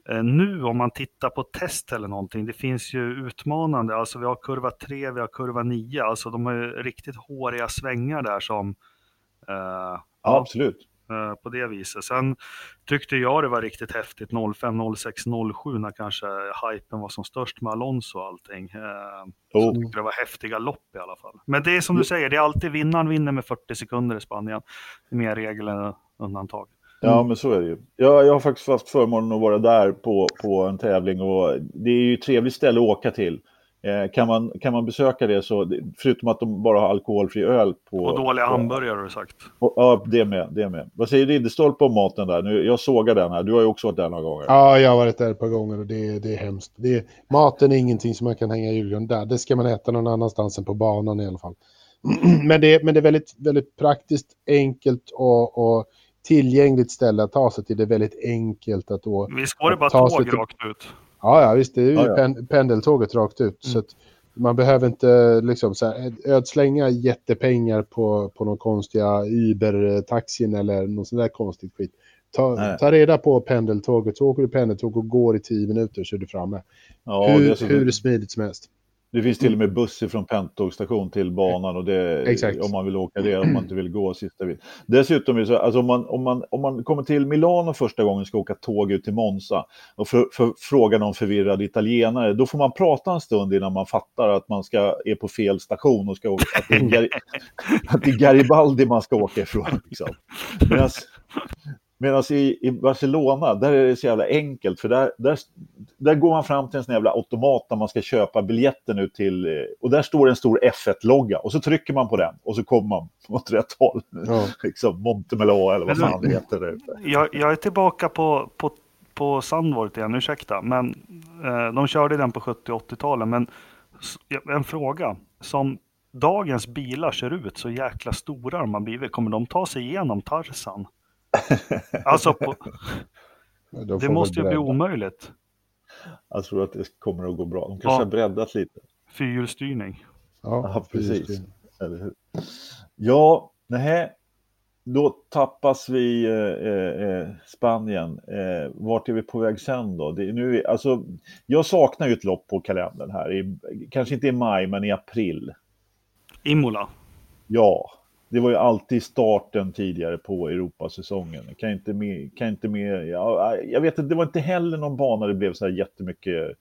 Eh, nu om man tittar på test eller någonting, det finns ju utmanande. Alltså vi har kurva 3, vi har kurva 9. Alltså de har ju riktigt håriga svängar där som... eh, ja, ja, absolut. eh, på det viset. Sen tyckte jag det var riktigt häftigt 05, 06, 07 när kanske hypen var som störst med Alonso och allting. Eh, Jo. så tyckte det var häftiga lopp i alla fall. Men det är som du säger, det är alltid vinnaren vinner med 40 sekunder i Spanien. Det är mer regel än undantag. Ja, men så är det ju. Jag, jag har faktiskt haft förmånen att vara där på, på en tävling och det är ju ett trevligt ställe att åka till. Eh, kan, man, kan man besöka det så, förutom att de bara har alkoholfri öl på... Och dåliga hamburgare har du sagt. på, Ja, det med, det med. Vad säger Ridderstolpe om maten där? Nu, jag sågar den här, du har ju också varit där några gånger. Ja, jag har varit där ett par gånger och det, det är hemskt. Det är, maten är ingenting som man kan hänga i julgran där. Det ska man äta någon annanstans än på banan i alla fall. *clears throat* men det, men det är väldigt, väldigt praktiskt, enkelt och, och tillgängligt ställe att ta sig till. Det är väldigt enkelt att då... Visst går det bara Ta sig tåg till- rakt ut? Ja, ja visst, det är ju Ja, ja. pen, pendeltåget rakt ut. Så att man behöver inte liksom så här, ödslänga jättepengar på, på någon konstiga Uber-taxin eller någon sån där konstigt skit. Ta, ta reda på pendeltåget, så åker du pendeltåg och går i tio minuter så är du framme. Ja, hur, hur smidigt som helst. Det finns till och med buss från pendeltågsstation till banan och det, Exakt. om man vill åka det, om man inte vill *clears throat* gå sista bit. Dessutom är det så, alltså om, man, om, man, om man kommer till Milano första gången och ska åka tåg ut till Monza och för, för, fråga någon förvirrad italienare, då får man prata en stund innan man fattar att man ska, är på fel station och ska åka, att, det är *laughs* Garibaldi man ska åka ifrån. Liksom. *laughs* Medans, Medan i, i Barcelona, där är det så jävla enkelt, för där, där, där går man fram till en sån jävla automat där man ska köpa biljetten ut till, eh, och där står en stor F1-logga och så trycker man på den och så kommer man *laughs* åt rätt håll. Ja. *laughs* liksom Montemelo eller vad Men- fan det heter. där ute. Jag, jag är tillbaka på, på, på Sandvort igen, ursäkta. Men eh, de körde den på 70 och 80-talen. Men en fråga. Som dagens bilar ser ut, så jäkla stora de har blivit. Kommer de ta sig igenom Tarsan? *laughs* Alltså, på, De det måste ju bli omöjligt. Jag tror att det kommer att gå bra. De kanske Ja. har breddat lite. Fyrhjulsstyrning. Ja, Ja, precis. Eller hur? Ja, nej. Då tappas vi eh, eh, Spanien. Eh, vart är vi på väg sen då? Det, nu, är alltså, jag saknar ju ett lopp på kalendern här. I, kanske inte i maj, men i april. Imola. Ja, det var ju alltid starten tidigare på Europasäsongen. Kan inte med, kan inte med, ja, jag vet att det var inte heller någon bana det blev så här jättemycket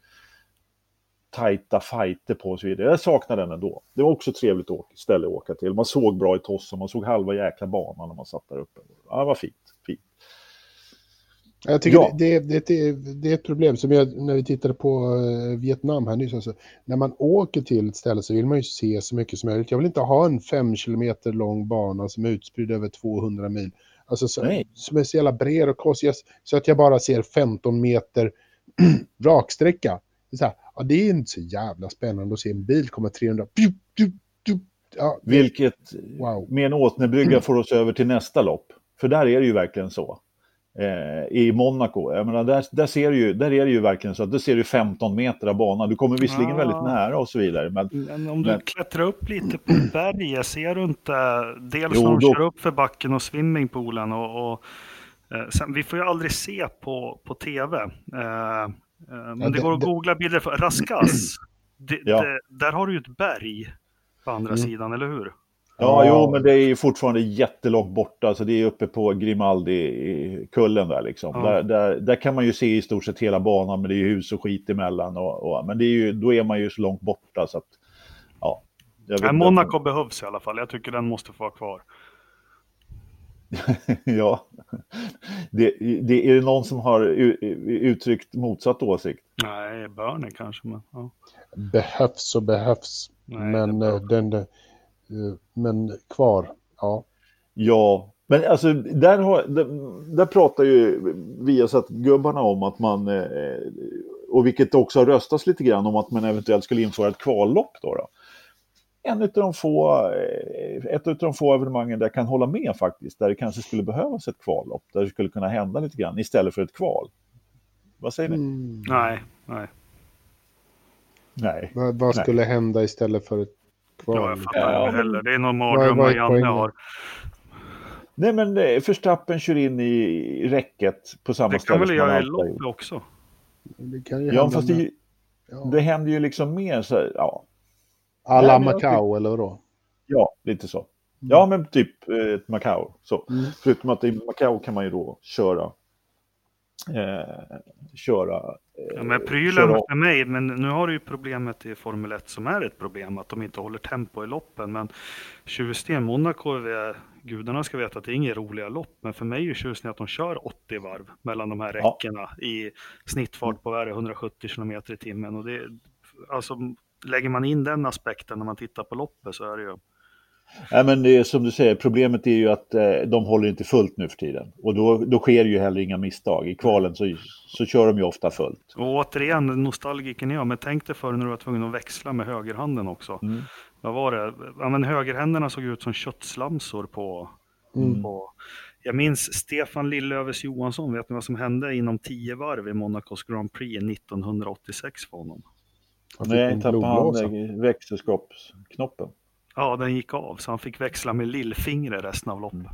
tajta fighter på och så vidare. Jag saknar den ändå. Det var också trevligt ställe att åka till. Man såg bra i Tossa, man såg halva jäkla banan när man satt där uppe. Ja, det var fint. fint. Jag tycker Ja. det, det, det, det är ett problem som jag, när vi tittade på eh, Vietnam här nyss. Alltså, när man åker till ett ställe så vill man ju se så mycket som möjligt. Jag vill inte ha en fem kilometer lång bana som är utspridd över 200 mil. Alltså så, Nej. som är så jävla bred och konstig så att jag bara ser 15 meter *clears throat* raksträcka. Det är, så här, ja, det är inte så jävla spännande att se en bil komma 300. Pju, pju, pju. Ja, Vilket Wow. med en åsnebrygga får oss över till nästa lopp. För där är det ju verkligen så. Eh, I Monaco, jag menar, där, där, ser du ju, där är det ju verkligen så att du ser du 15 meter av banan. Du kommer visserligen Ah. väldigt nära och så vidare. Men Men om du Men- klättrar upp lite på berget, ser du inte dels Jo, när de då- kör upp för backen och swimmingpoolen och, och eh, sen, vi får ju aldrig se på, på tv. Eh, eh, men Ja, det, det- går att det- googla bilder för Raskas. Det, Ja. det, där har du ju ett berg på andra Mm. sidan, eller hur? Ja, Ja. jo, men det är ju fortfarande jättelångt borta. Alltså det är uppe på Grimaldi-kullen där liksom. Ja. Där, där, där kan man ju se i stort sett hela banan, men det är ju hus och skit emellan. Och, och, men det är ju, då är man ju så långt borta så att, ja. Jag vet Nej, inte. Monaco behövs i alla fall. Jag tycker den måste få vara kvar. *laughs* ja. Det, det, är det någon som har uttryckt motsatt åsikt? Nej, Börne kanske, men ja. Behövs och behövs. Nej, men, eh, den, eh, men kvar, ja. Ja, men alltså där, har, där, där pratar ju Viasat-gubbarna om att man, eh, och vilket också har röstats lite grann om att man eventuellt skulle införa ett kvallopp då. då. En av de få, eh, ett av de få evenemangen där jag kan hålla med faktiskt, där det kanske skulle behövas ett kvallopp, där det skulle kunna hända lite grann istället för ett kval. Vad säger ni? Mm. Nej, nej. Nej. Vad, vad Nej. skulle hända istället för ett? Ja, jag fattar Ja, inte heller. Det är någon mardröm Janne poängen? har. Nej, men eh, Verstappen kör in i räcket på samma Det ställe kan väl göra i alltid har gjort. lopp också? Det kan ju Ja, fast det, ja. det händer ju liksom mer så här, ja, Alla Nej, Macau eller vadå? Ja, lite så. Ja, men typ eh, ett Macau. Så. Mm. Förutom att i Macau kan man ju då köra... Eh, köra... Eh, Ja, men prylen för mig, men nu har du ju problemet i Formel 1 som är ett problem, att de inte håller tempo i loppen. Men tjusningen, Monaco, är- gudarna ska veta att det är inga roliga lopp, men för mig är ju tjusningen att de kör 80 varv mellan de här Ja. räckena i snittfart på vad är det, 170 km i timmen. Och det, alltså, lägger man in den aspekten när man tittar på loppet så är det ju... Nej, men det är som du säger, problemet är ju att eh, de håller inte fullt nu för tiden. Och då, då sker ju heller inga misstag. I kvalen så, så kör de ju ofta fullt. Och återigen, nostalgiken jag, men tänk dig för när du var tvungen att växla med högerhanden också. Mm. Vad var det? Ja, men högerhänderna såg ut som köttslamsor på, Mm. på... Jag minns Stefan Lillövers Johansson, vet ni vad som hände inom tio varv i Monacos Grand Prix 1986 för honom? Han fick Nej, en tappade han växelskapsknoppen. Ja, den gick av, så han fick växla med lillfingret resten av loppet.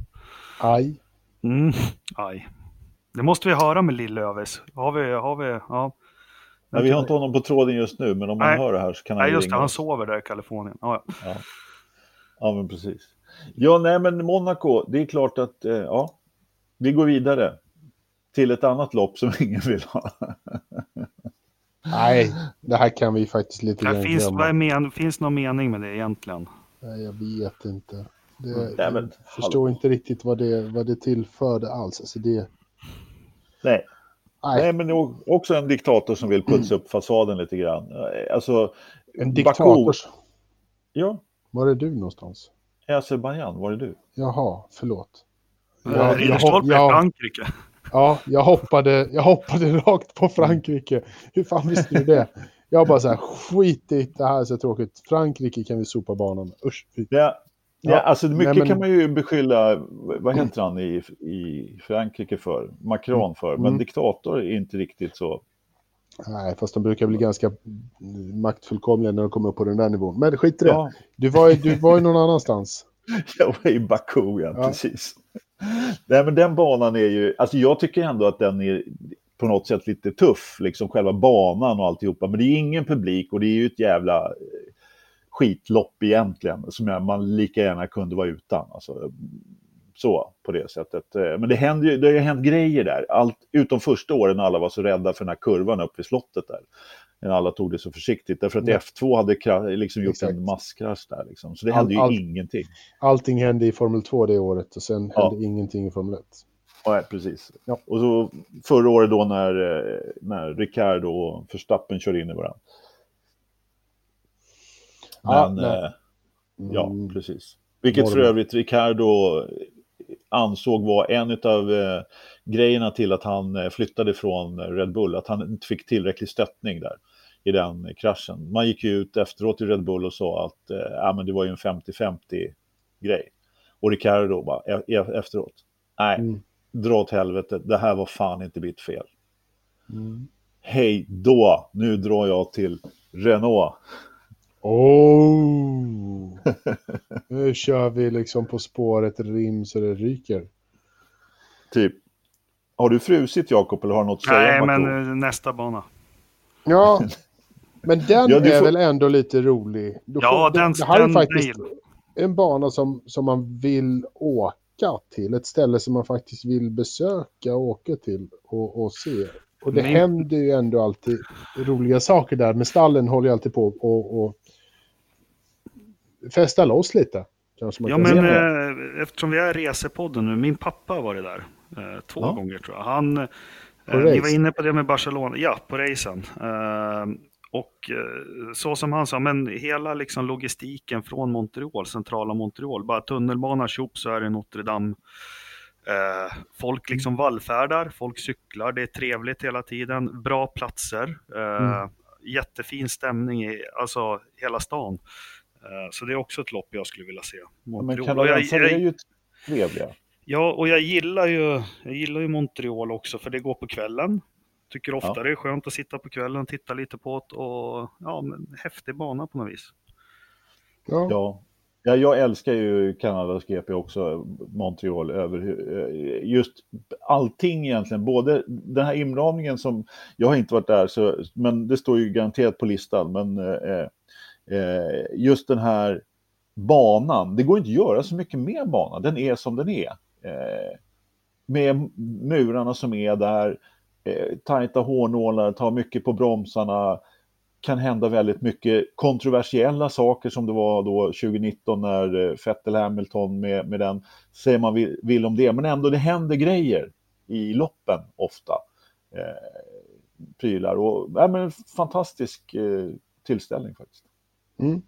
Aj. Mm. Aj. Det måste vi höra med Lillövers. Har vi, har vi, ja. Ja, vi har inte honom på tråden just nu, men om man Nej. hör det här så kan han Nej, ju just det, han sover där i Kalifornien. Ja, ja. Ja. ja, men precis. Ja, nej, men Monaco, det är klart att eh, ja, vi går vidare till ett annat lopp som *laughs* ingen vill ha. Nej, det här kan vi faktiskt lite grann finns, vad glömma. men, finns någon mening med det egentligen? Nej, jag vet inte. Det, Mm. Nej, men, jag förstår inte riktigt vad det, vad det tillförde alls. Alltså det, Nej, Nej. Nej, men det är också en diktator som vill putsa upp fasaden lite grann. Eh, Alltså, En Baku- diktator. ja, Var är du någonstans? i Azerbajdzjan, var är du? Jaha, förlåt. Ja, jag, Ridderstolpe jag, Frankrike. ja, jag, hoppade, jag hoppade rakt på Frankrike. Hur fan visste du det? Jag bara så här, skit i det här är så tråkigt. Frankrike kan vi sopa banan med. Usch, fy. Ja, ja, Ja, alltså mycket nej, men- kan man ju beskylla, vad heter han i, i Frankrike för? Macron för, men Mm. diktator är inte riktigt så. Nej, fast de brukar bli ganska maktfullkomliga när de kommer upp på den där nivån. Men skit i det. Ja, Du var du var ju någon annanstans. *laughs* jag var i Baku, ja, Ja. precis. Nej, men den banan är ju, alltså jag tycker ändå att den är på något sätt lite tuff, liksom själva banan och alltihopa. Men det är ingen publik och det är ju ett jävla eh, skitlopp egentligen, som man lika gärna kunde vara utan. Alltså, så, på det sättet. Eh, Men det, händer ju, det har ju hänt grejer där, Allt, utom första åren när alla var så rädda för den här kurvan upp vid slottet där. När alla tog det så försiktigt, därför att Ja. F2 hade liksom gjort Exakt. en masskrasch där. Liksom. Så det All- hände ju all- ingenting. Allting hände i Formel 2 det året och sen Ja. hände ingenting i Formel 1. Ja, precis. Ja. Och så förra året då när, eh, när Ricardo och Verstappen körde in i varandra. Ja, Men, nej. eh, ja, Mm. precis. Vilket för övrigt Ricardo ansåg var en av eh, grejerna till att han eh, flyttade från Red Bull, att han inte fick tillräcklig stöttning där i den kraschen. Man gick ju ut efteråt i Red Bull och sa att eh, ja, men det var ju en 50-50 grej. Och Ricardo bara e- e- efteråt, nej, Mm. Dra åt helvete, det här var fan inte mitt fel. Mm. Hej då, nu drar jag till Renault. Oh! *laughs* nu kör vi liksom på spåret rim så det ryker. Typ, har du frusit Jakob eller har du något att säga Nej, om men eh, nästa bana. Ja, *laughs* men den Ja, du är får- väl ändå lite rolig. Då Ja, får- den- det här är den- faktiskt den en bana som, som man vill åka till. Ett ställe som man faktiskt vill besöka och åka till och, och se. Och det Min- händer ju ändå alltid roliga saker där. Men stallen håller ju alltid på och, och fästa loss lite. Ja, men eh, eftersom vi är resepodden nu, min pappa har varit där eh, två Ja. gånger tror jag. Han, eh, race? var inne på det med Barcelona, ja, på racen. Och eh, så som han sa, men hela liksom logistiken från Montreal, centrala Montreal, bara tunnelbana, tjopp så är det Notre Dame. Eh, folk liksom vallfärdar, folk cyklar, det är trevligt hela tiden, bra platser, eh, Mm. jättefin stämning i alltså, hela stan. Eh, Så det är också ett lopp jag skulle vilja se. Ja, Men Montreal. Och jag, kanadensare är ju trevliga. ja, och jag gillar ju, jag gillar ju Montreal också för det går på kvällen. Tycker ofta Ja. det är skönt att sitta på kvällen och titta lite på det och ja, men häftig bana på något vis. Ja. Ja. Ja, jag älskar ju Kanadas GP också, Montreal, över eh, just allting egentligen, både den här inramningen som, jag har inte varit där, så, men det står ju garanterat på listan, men eh, eh, just den här banan, det går inte att göra så mycket med banan, den är som den är. Eh, med murarna som är där, eh, tajta hårnålar, tar mycket på bromsarna, kan hända väldigt mycket kontroversiella saker som det var då 2019 när eh, Vettel Hamilton med, med den, säger man vill, vill om det, men ändå det händer grejer i loppen ofta. Eh, prylar och ja, men en fantastisk eh, tillställning faktiskt. Mm.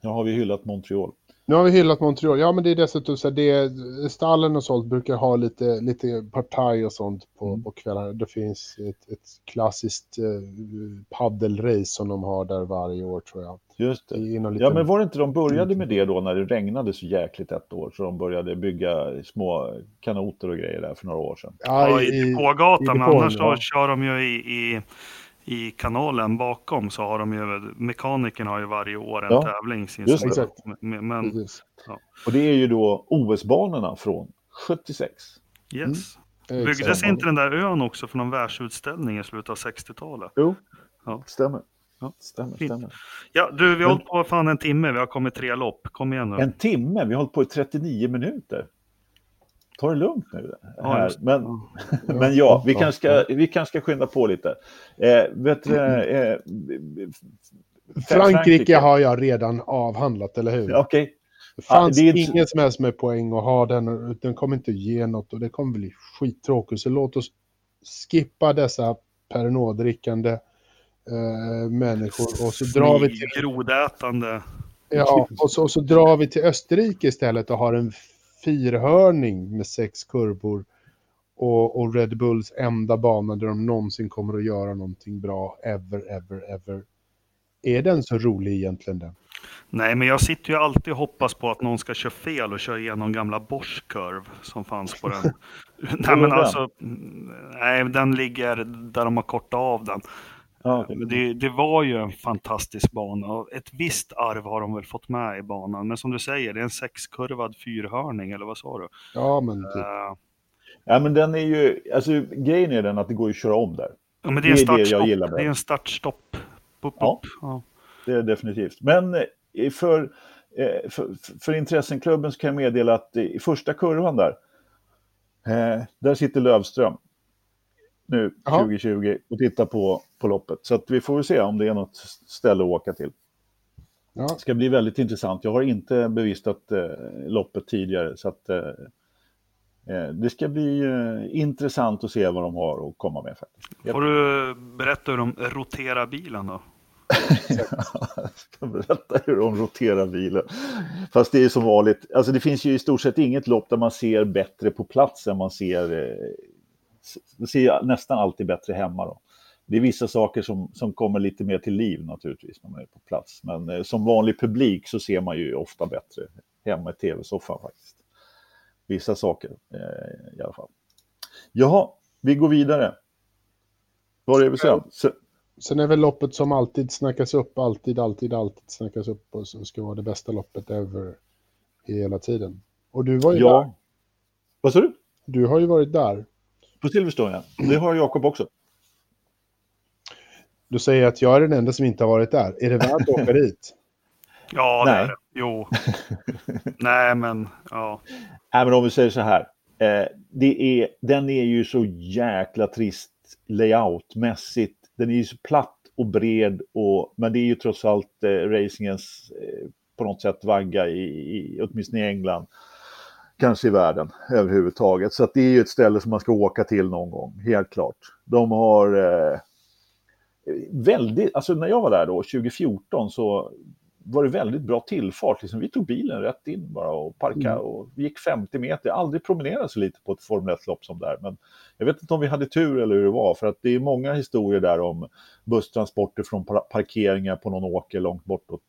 Nu har vi hyllat Montreal. Nu har vi hyllat Montreal. Ja, men det är dessutom så här, det, stallen och sånt brukar ha lite, lite partaj och sånt på, Mm. på kvällarna. Det finns ett, ett klassiskt eh, paddelrace som de har där varje år tror jag. Just Det någon Ja, liten- men var det inte de började med det då när det regnade så jäkligt ett år? Så de började bygga små kanoter och grejer där för några år sedan. Ja, Ja, i i, depågatan, i depån, annars så ja. kör de ju i, i, i kanalen bakom så har de ju, mekaniken har ju varje år en Ja, tävling. just sinsemellan. det. Exakt. Men, men precis. Och det är ju då OS-banorna från 76. yes. Exakt. Byggdes inte den där ön också för någon världsutställning i slutet av 60-talet? Jo, Ja. stämmer. Ja. Stämmer, Fint. stämmer. Ja, du, vi har Men- hållit på fan en timme, vi har kommit tre lopp. Kom igen nu. En timme, vi har hållit på i 39 minuter. Ta det lugnt nu. Ja. Men, Ja. *laughs* men ja, vi kanske ska, vi kanske ska skynda på lite. Eh, vet, du, eh, Frankrike har jag redan avhandlat, eller hur? Ja, Okej, Det fanns det är inte- ingen som helst med poäng att ha den. Den kommer inte ge något och det kommer bli skittråkigt. Så låt oss skippa dessa Pernod-drickande eh, människor och så drar vi till Grodätande. Ja, och så, och så drar vi till Österrike istället och har en fyrhörning med sex kurvor. Och, och Red Bulls enda bana där de någonsin kommer att göra någonting bra, ever, ever, ever. Är den så rolig egentligen den? Nej, men jag sitter ju alltid och hoppas på att någon ska köra fel och köra igenom gamla Bosch Curve som fanns på den. *laughs* nej, men alltså, mm, nej, den ligger där de har kortat av den. Ja. Men det, det var ju en fantastisk bana och ett visst arv har de väl fått med i banan. Men som du säger, det är en sexkurvad fyrhörning, eller vad sa du? Ja, men typ. Eh, ja, men den är ju, alltså grejen är den att det går att köra om där. ja, men det är en Det är det jag startstopp. gillar med Det är en startstopp. Upp, Ja. upp. Ja. Det är definitivt. Men eh, för, eh, för, för intressenklubben så kan jag meddela att i första kurvan där, där sitter Lövström nu Jaha. 2020 och tittar på, på loppet. Så att vi får väl se om det är något ställe att åka till. Ja, Det ska bli väldigt intressant. Jag har inte bevistat eh, loppet tidigare så att eh, eh, det ska bli eh, intressant att se vad de har att komma med faktiskt. Får du berätta hur de roterar bilen då? *laughs* Jag ska berätta hur de roterar bilen. Fast det är som vanligt, alltså det finns ju i stort sett inget lopp där man ser bättre på plats än man ser, eh, det ser nästan alltid bättre hemma då. Det är vissa saker som, som kommer lite mer till liv naturligtvis när man är på plats. Men eh, som vanlig publik så ser man ju ofta bättre hemma i tv-soffan faktiskt. Vissa saker eh, i alla fall. Jaha, vi går vidare. Var är vi sen? Så, Sen är väl loppet som alltid snackas upp, alltid, alltid, alltid snackas upp och som ska vara det bästa loppet ever hela tiden. Och du var ju där. ja. Vad sa du? Du har ju varit där. På Silverstone, ja. Det har Jakob också. Du säger att jag är den enda som inte har varit där. Är det värt att åka dit? *laughs* Ja, det Nej. är det. Jo. *laughs* Nej, men ja. Nej, men om vi säger så här. Eh, det är, den är ju så jäkla trist layoutmässigt. Den är ju så platt och bred, och, men det är ju trots allt eh, racingens eh, på något sätt vagga i, i, åtminstone i England. Kanske i världen överhuvudtaget. Så det är ju ett ställe som man ska åka till någon gång, helt klart. De har eh, väldigt, alltså när jag var där då, 2014, så var det väldigt bra tillfart. Liksom, vi tog bilen rätt in bara och parkade Mm. och gick 50 meter. Aldrig promenerat så lite på ett Formel 1-lopp som där. Men jag vet inte om vi hade tur eller hur det var. För att det är många historier där om busstransporter från par- parkeringar på någon åker långt bortåt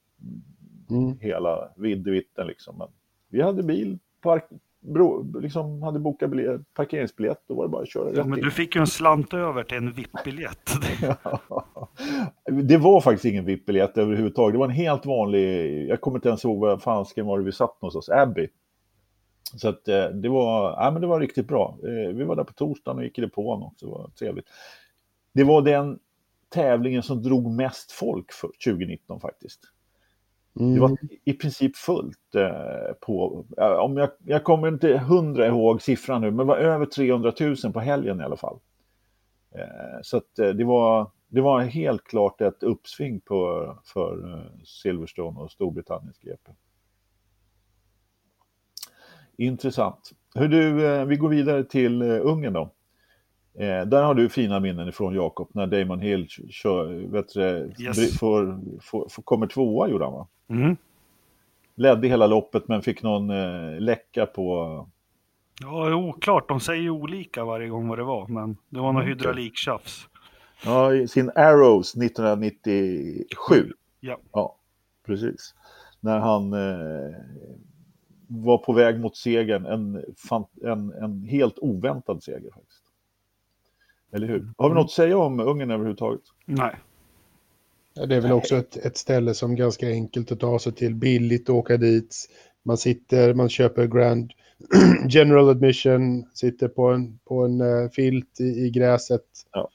Mm. hela vidvitten liksom. Men vi hade bil, park, bro, liksom hade bokat biljett, parkeringsbiljett. Då var det bara att köra ja men in. du fick ju en slant över till en VIP-biljett. *laughs* *laughs* det var faktiskt ingen VIP-biljett överhuvudtaget. Det var en helt vanlig, jag kommer inte ens ihåg vad fansken var det vi satt någonstans, Abbey. Så att eh, det var, ja, men det var riktigt bra. Eh, Vi var där på torsdagen och gick i depån också, det var trevligt. Det var den tävlingen som drog mest folk för 2019 faktiskt. Mm. Det var i princip fullt eh, på, ja, om jag, jag kommer inte hundra ihåg siffran nu, men det var över 300 000 på helgen i alla fall. Eh, så eh, det var, det var helt klart ett uppsving på, för eh, Silverstone och Storbritanniens GP. Intressant. Hur du, eh, vi går vidare till eh, Ungern då. Eh, där har du fina minnen ifrån Jakob när Damon Hill kör, vet du, Yes. får, får, får, kommer tvåa gjorde han va? Mm. ledde hela loppet men fick någon eh, läcka på... Ja, det är oklart. De säger ju olika varje gång vad det var, men det var något Okej. hydrauliktjafs. Ja, sin Arrows 1997. Ja. Ja, precis. När han eh, var på väg mot segern. En, en, en helt oväntad seger faktiskt. Eller hur? Har vi något att säga om Ungern överhuvudtaget? Nej. Det är väl också ett, ett ställe som ganska enkelt att ta sig till, billigt att åka dit. Man sitter, man köper Grand *clears throat* General Admission, sitter på en, på en eh, filt i, i gräset, Ja.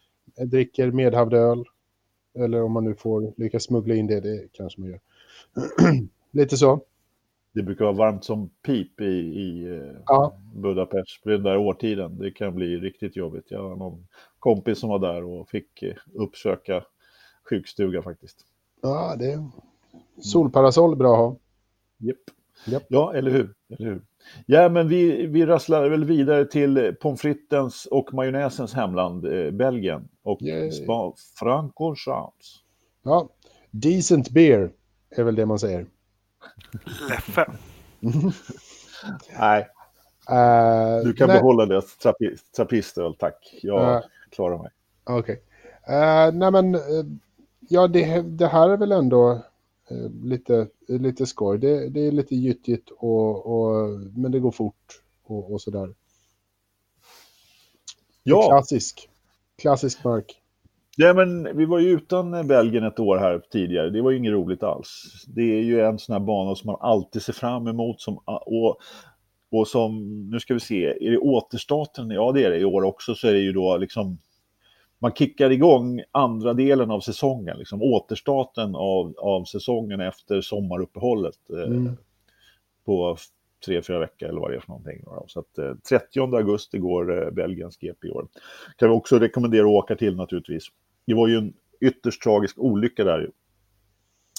dricker medhavd öl. Eller om man nu får lyckas smuggla in det, det kanske man gör. *clears throat* Lite så. Det brukar vara varmt som pip i, i eh, Ja. Budapest på den där årtiden. Det kan bli riktigt jobbigt. Jag har någon kompis som var där och fick eh, uppsöka sjukstuga faktiskt. Ja, det är solparasoll bra att ha. Japp. Japp. Ja, eller hur? eller hur? Ja, men vi, vi rasslar väl vidare till pommes fritens och majonnäsens hemland, eh, Belgien. Och. Spa Francorchamps. Ja, decent beer är väl det man säger. Leffe. Nej, Eh, du kan nej, behålla det trappi, trappistöl, tack. Jag Ja. klarar mig. Okej. Eh, nej men, eh, ja det, det här är väl ändå lite, lite skoj. Det, det är lite gyttigt och, och, men det går fort och, och sådär. Ja, Klassisk. Klassisk mark. Ja, men vi var ju utan Belgien ett år här tidigare. Det var ju inget roligt alls. Det är ju en sån här bana som man alltid ser fram emot. Som, och, och som, nu ska vi se, är det återstarten? Ja, det är det i år också. Så är det ju då liksom, man kickar igång andra delen av säsongen. Liksom återstarten av, av säsongen efter sommaruppehållet. eh, Mm. på tre, fyra veckor eller vad det är för någonting. Så att eh, 30 augusti går eh, Belgiens GP i år. Kan vi också rekommendera att åka till naturligtvis. Det var ju en ytterst tragisk olycka där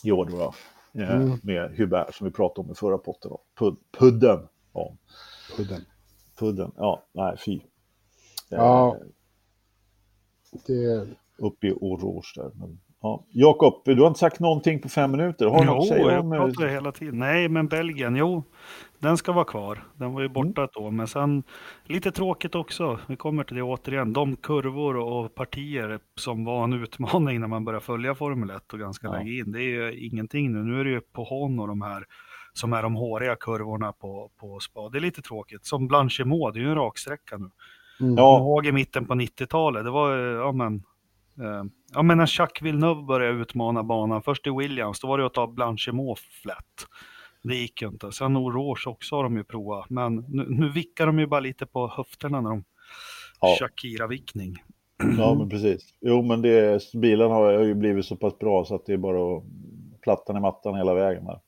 i år då, eh, Mm. med Hubert som vi pratade om i förra potten. Pud, pudden. Ja, Pudden. pudden. Ja, nej fy. Eh, Ja. Det, Uppe i Orange där. Men, ja. Jakob, du har inte sagt någonting på fem minuter. Har du något att Jo, säga jag om? eh, pratar hela tiden. Nej, men Belgien, jo, den ska vara kvar. Den var ju borta ett år, men sen lite tråkigt också. Vi kommer till det återigen. De kurvor och partier som var en utmaning när man började följa Formel 1 och ganska Ja. länge in. Det är ju ingenting nu. Nu är det ju på Hon och de här som är de håriga kurvorna på, på spa. Det är lite tråkigt. Som Blanchimont, det är ju en raksträcka nu. mm. Ja, Jag ihåg i mitten på 90-talet, det var, eh, ja men, ja men när Jacques Villeneuve började utmana banan, först i Williams, då var det att ta Blanchimont flat. Det gick ju inte. Sen Orange också har de ju provat, men nu, nu vickar de ju bara lite på höfterna när de Ja. Shakira-vickning. Ja, men *clears throat* precis. Jo, men det, bilen har, ju blivit så pass bra så att det är bara att plattan i mattan hela vägen. Här.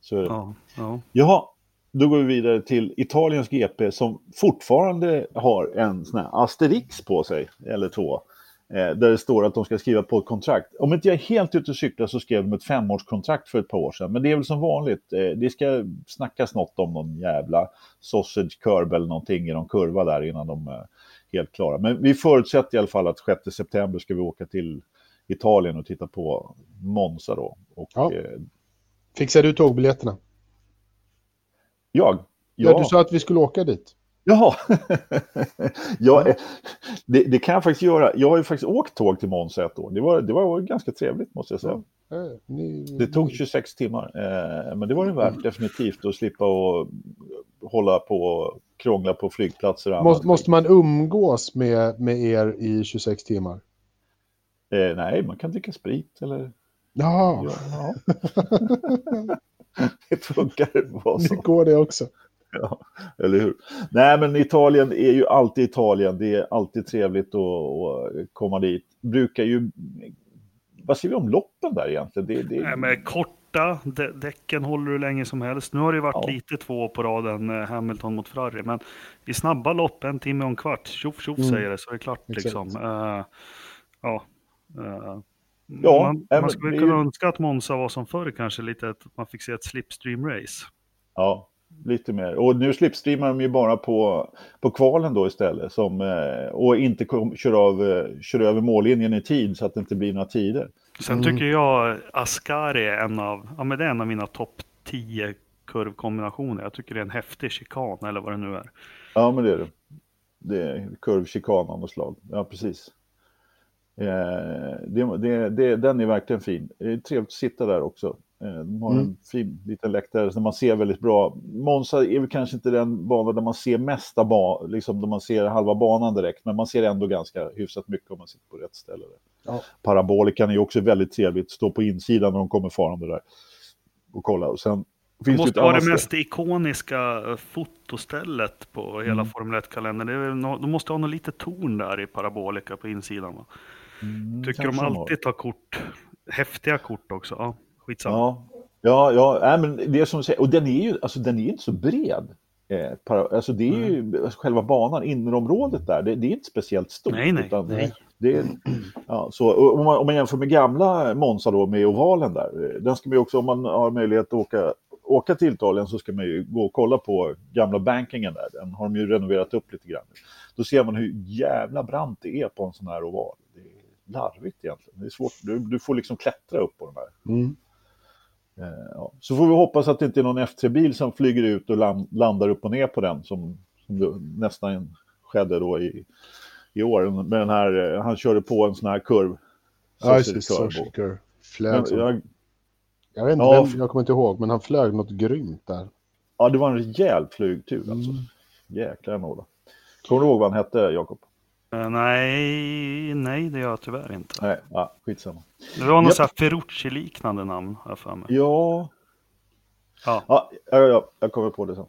Så är. Ja, ja. Jaha, då går vi vidare till Italiens GP som fortfarande har en sån här asterix på sig, eller två. Eh, där det står att de ska skriva på ett kontrakt. Om inte jag är helt ute och cyklar så skrev de ett femårskontrakt för ett par år sedan. Men det är väl som vanligt. Eh, det ska snackas något om någon jävla sausage curb eller någonting i någon kurva där innan de är helt klara. Men vi förutsätter i alla fall att 6 september ska vi åka till Italien och titta på Monza då. Och, Ja. eh, Fixar du tågbiljetterna? jag? Ja. Du sa att vi skulle åka dit. Jaha, *laughs* ja, eh, det, det kan jag faktiskt göra. Jag har ju faktiskt åkt tåg till Monza ett år. Det var, det var ganska trevligt måste jag säga. Eh, Det tog 26 timmar, eh, men det var det värt definitivt att slippa och hålla på och krångla på flygplatser måste, måste man umgås med, med er i 26 timmar? Eh, nej, man kan dricka sprit eller... Ja, ja. *laughs* det funkar bra det så. går det också. *laughs* Ja, eller hur? Nej, men Italien är ju alltid Italien. Det är alltid trevligt att, komma dit. Brukar ju... Vad säger vi om loppen där egentligen? Det, det... Nej, men korta dä- däcken håller du länge som helst. Nu har det ju varit Ja. lite två på raden, eh, Hamilton mot Ferrari, men i snabba lopp, en timme och en kvart, tjoff tjoff Mm. säger det, så är det klart Exakt. liksom. Eh, ja. eh, Ja, man, man skulle kunna ju- önska att Monza var som förr kanske, lite att man fick se ett slipstream-race. Ja, lite mer. Och nu slipstreamar de ju bara på, på kvalen då istället. Som, eh, och inte kom, kör, av, eh, kör över mållinjen i tid så att det inte blir några tider. Sen Mm. tycker jag Ascari är en av, ja men det är en av mina topp 10 kurvkombinationer. Jag tycker det är en häftig chikan eller vad det nu är. Ja, men det är det. Det är kurvchikan av något slag. Ja, precis. Eh, det, det, det, den är verkligen fin. Det är trevligt att sitta där också. Eh, de har en Mm. fin liten läktare som man ser väldigt bra. Monza är väl kanske inte den bana där man ser mesta ba, liksom där man ser halva banan direkt, men man ser ändå ganska hyfsat mycket om man sitter på rätt ställe. Ja. Parabolikan är också väldigt trevligt, stå på insidan när de kommer farande där och kolla. Och sen Det finns det måste vara det ställe. mest ikoniska eh, fotostället på hela Mm. Formel 1-kalendern. Det är väl nå- De måste ha något litet torn där i Parabolika på insidan. Va? Mm, Tycker de alltid tar kort, häftiga kort också. Ja, skitsamma. Ja, ja, ja nej, men det är som du säger, och den är ju alltså, den är inte så bred. Eh, para, alltså det är ju alltså, själva banan, innerområdet där, det, det är inte speciellt stort. Nej, nej, utan nej. Det är, ja, så, och om, man, om man jämför med gamla Monza då, med ovalen där, eh, den ska man ju också, om man har möjlighet att åka åka till Italien så ska man ju gå och kolla på gamla bankingen där. Den har de ju renoverat upp lite grann. Då ser man hur jävla brant det är på en sån här oval. Det är larvigt egentligen. Det är svårt. Du, du får liksom klättra upp på den här. Mm. Eh, ja. Så får vi hoppas att det inte är någon F3-bil som flyger ut och land, landar upp och ner på den som, som nästan skedde då i, i år. Med den här, eh, han körde på en sån här kurv. Ja, just det. Flög Men jag, Jag vet inte, Ja, vem, jag kommer inte ihåg, men han flög något grymt där. ja, det var en rejäl flygtur alltså. Mm. Jäklar anåda. Kommer du ihåg vad han hette, Jakob? Eh, nej, nej, det gör jag tyvärr inte. Nej, ja, skitsamma. Det var något här Ferrucci-liknande namn, har jag för mig. Ja, Ja. ja, ja, ja jag kommer på det sen.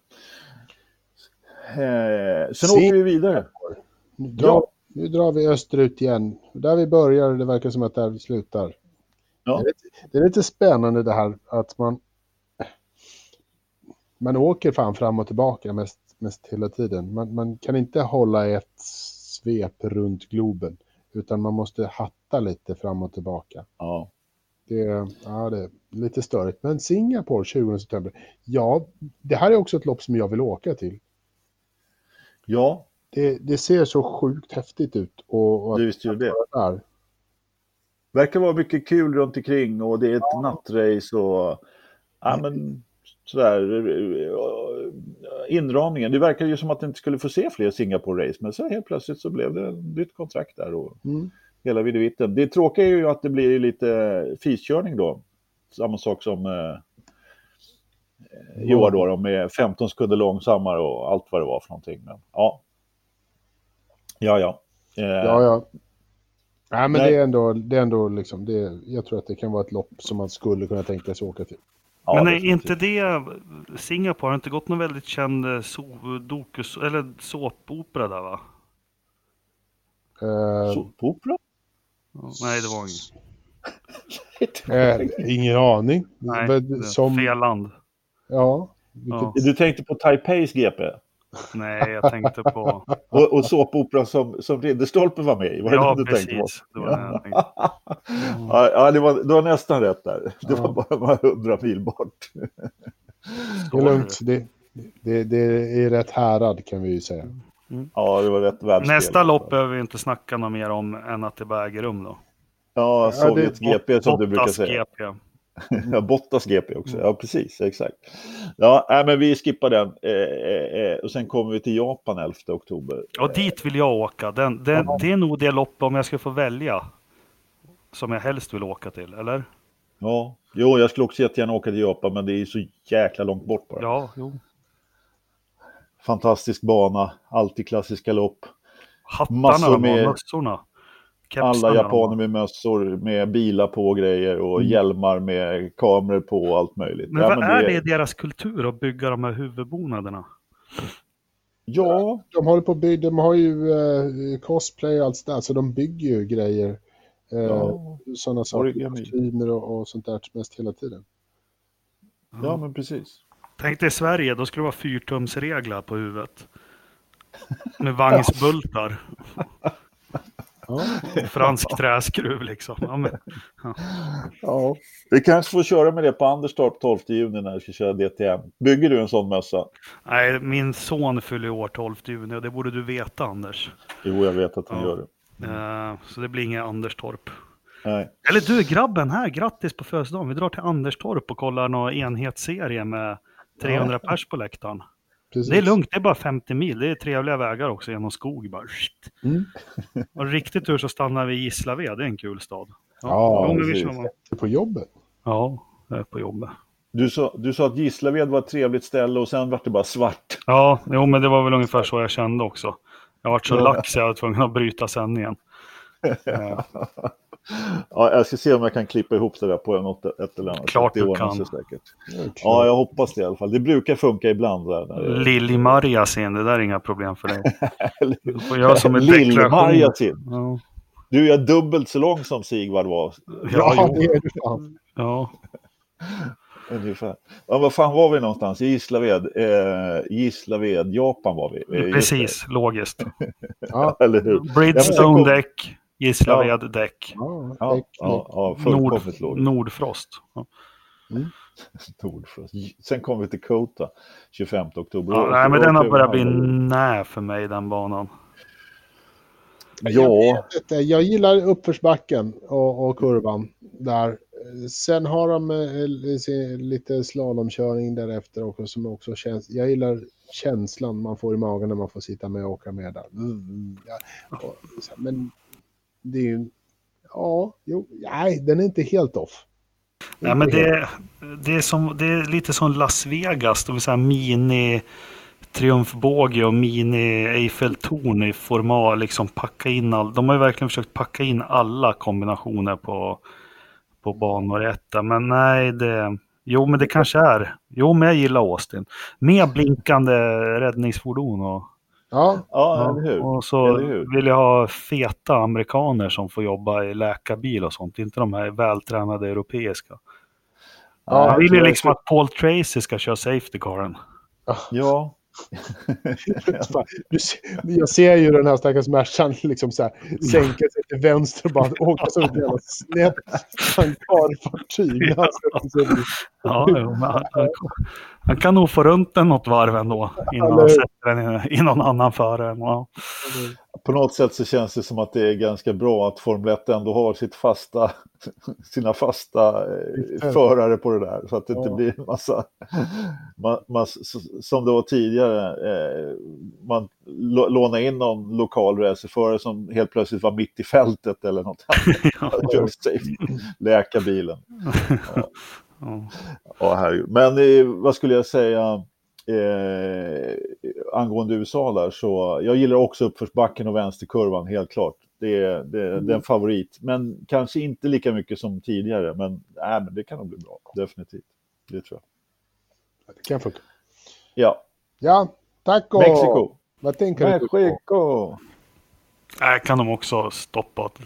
Eh, sen Se- åker vi vidare. Nu drar, Ja. nu drar vi österut igen. Där vi börjar, det verkar som att där vi slutar. Ja. Det, är lite, det är lite spännande det här att man... Man åker fan fram och tillbaka mest, mest hela tiden. Man, man kan inte hålla ett svep runt Globen. Utan man måste hatta lite fram och tillbaka. Ja. Det, ja, det är lite störigt. Men Singapore 20 september. Ja, det här är också ett lopp som jag vill åka till. ja, Det, det ser så sjukt häftigt ut. Och, och det visste ju det. där. verkar vara mycket kul runt omkring och det är ett nattrace och ja, men, sådär. Eh, Inramningen, det verkar ju som att det inte skulle få se fler Singapore-race men så helt plötsligt så blev det ett nytt kontrakt där och Mm. hela videvitten. Det tråkiga är ju att det blir lite fiskörning då. Samma sak som eh, i år då, då med 15 sekunder långsammare och allt vad det var för någonting. Men, ja. Ja, ja. Eh, Ja, ja. Nej, men Nej. det är ändå, det är ändå liksom, det, jag tror att det kan vara ett lopp som man skulle kunna tänka sig åka till. Ja, Men är definitivt. inte det Singapore, har inte gått någon väldigt känd eh, so, dokus, eller såpopera där va? Eh, Såpopera? Nej, det var ingen. *laughs* eh, ingen aning. Nej, som, fel land. Ja. Vilket, Ja. Du tänkte på Taipeis GP? Nej, jag tänkte på... *laughs* Och, och såpopera som, som Ridderstolpe var med i? Var det ja, den du tänkte på? precis. Det var det jag tänkte. *laughs* Ja, ja det, var, det var nästan rätt där. Det Ja. var bara några hundra mil bort. *laughs* det är lugnt. Det, det, det är rätt härad kan vi ju säga. Ja, det var rätt världsspel. Nästa lopp behöver vi inte snacka något mer om än att det bara äger rum då. Ja, Sovjets det- GP som du brukar säga. GP. *laughs* Ja, Bottas GP också. Ja, precis. Exakt. Ja, nej, men vi skippar den. Eh, eh, eh, och sen kommer vi till Japan 11 oktober. Och dit vill jag åka. Den, den, det är nog det lopp om jag ska få välja. Som jag helst vill åka till, eller? Ja, jo, jag skulle också jättegärna åka till Japan, men det är så jäkla långt bort bara. Ja, jo. Fantastisk bana, alltid klassiska lopp. Hattarna Massor med- mössorna. Kepsarna Alla japaner med mössor, med bilar på och grejer och Mm. hjälmar med kameror på och allt möjligt. Men Ja, vad är det i deras kultur att bygga de här huvudbonaderna? Ja, De håller på att bygga, de har ju eh, cosplay och allt sådär, så de bygger ju grejer. Eh, Ja. Sådana saker, kostymer och, och sånt där mest hela tiden. ja men precis. Tänk dig i Sverige, då skulle det vara fyrtumsreglar på huvudet. Med vagnsbultar. *laughs* Ja. Fransk träskruv liksom. Ja, men, Ja. Vi kanske får köra med det på Anderstorp 12 juni när vi ska köra DTM. Bygger du en sån mössa? nej, min son fyller år 12 juni och det borde du veta Anders. Jo, jag vet att han Ja. gör det. Eh, så det blir inget Anderstorp. Nej. Eller du grabben här, grattis på födelsedagen. Vi drar till Anderstorp och kollar någon enhetsserie med 300 pers på läktaren. Precis. Det är lugnt, det är bara 50 mil. Det är trevliga vägar också genom skog. Bara. Mm. *laughs* Och riktigt tur så stannar vi i Gislaved, det är en kul stad. Ja, vi precis. bara. På jobbet. Ja, jag är på jobbet. Du sa, du sa att Gislaved var ett trevligt ställe och sen vart det bara svart. Ja, jo, men det var väl ungefär så jag kände också. Jag var så Ja. lack så jag var tvungen att bryta sändningen. *laughs* Ja, jag ska se om jag kan klippa ihop det där på något ett eller annat Klart du kan. säkert. Ja, jag hoppas det i alla fall. Det brukar funka ibland. Där, när det- Lill-Marjasin, det där är inga problem för dig. Du *laughs* får göra som en deklaration. Lill-Marjasin. Ja, Du är dubbelt så lång som Sigvard var. Ja, ja, det är du fan. ja. *laughs* Ungefär. Ja, vad fan var vi någonstans? I Gislaved. Eh, Gislaved, Japan var vi. Eh, Precis, logiskt. *laughs* Ja. Eller hur? Bridgestone däck, Gislaved däck, ja, Ja, däck, ja, däck. ja Nord, fullkomligt logiskt. Nordfrost. Ja. *laughs* Nordfrost. Sen kom vi till Kota 25 oktober. Ja, nej, men den har börjat bli nä för mig, den banan. Ja. Jag, jag gillar uppförsbacken och, och kurvan där. Sen har de eh, lite slalomkörning därefter också som också känns. Jag gillar känslan man får i magen när man får sitta med och åka med där. Mm, ja, och, men det är ju... Ja, jo, nej, den är inte helt off. Ja, men det, det, är som, det är lite som Las Vegas, det vill säga mini triumfbåge och mini Eiffeltorn i format, liksom packa in all, De har ju verkligen försökt packa in alla kombinationer på, på banor i etta, men nej, det... Jo, men det kanske är. Jo, men jag gillar Austin. Med blinkande räddningsfordon och... Ja, ja eller hur. Och så vill jag ha feta amerikaner som får jobba i läkarbil och sånt. Inte de här vältränade europeiska. Ja, jag vill ju liksom att Paul Tracy ska köra safety caren. Ja, *laughs* jag ser ju den här stackars märsan liksom så här, sänka sig till vänster och bara åka som ett jävla snett hangarfartyg. Ja, han, han, kan nog få runt den något varv ändå innan han sätter den i, i någon annan förare. Ja på något sätt så känns det som att det är ganska bra att Formel 1 ändå har sitt fasta, *laughs* sina fasta eh, förare på det där. Så att det inte blir en massa, man, man, som det var tidigare, eh, man lånar in någon lokal racerförare som helt plötsligt var mitt i fältet eller något annat. *laughs* Läka bilen. *laughs* Ja. Ja, Men eh, vad skulle jag säga? eh, angående USA där så jag gillar också uppförsbacken och vänsterkurvan helt klart. Det är, det, mm. det är en favorit, men kanske inte lika mycket som tidigare. Men, äh, men det kan nog bli bra, definitivt. Det tror jag. Det kan funka. Ja. Ja, tack och... Mexiko. Vad tänker Mexiko. du på? Nej, kan de också stoppa åt,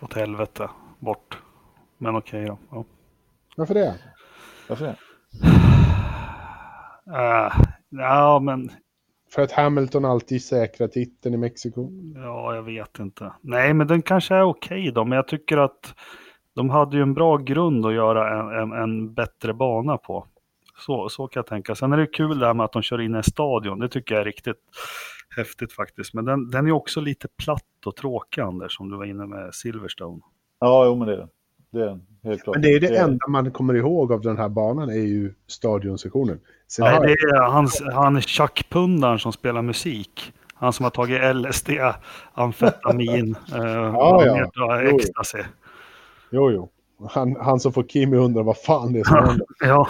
åt helvete bort. Men okej okay då. Ja. Varför det? Varför det? Uh, ja, men... För att Hamilton alltid säkrar titeln i Mexiko? Ja, jag vet inte. Nej, men den kanske är okej okay då, men jag tycker att de hade ju en bra grund att göra en, en, en, bättre bana på. Så, så kan jag tänka. Sen är det kul det här med att de kör in i en stadion. Det tycker jag är riktigt häftigt faktiskt. Men den, den är också lite platt och tråkig, Anders, som du var inne med Silverstone. Ja, jo, men det är det. Helt klart. Men det är det, det enda man kommer ihåg av den här banan är ju stadionsektionen. Sen Nej, det är hans, han tjackpundaren som spelar musik. Han som har tagit LSD, amfetamin, *laughs* eh, ja, ja. ecstasy. Jo, jo. Han, han som får Kimi undra vad fan det är som händer. *laughs* ja.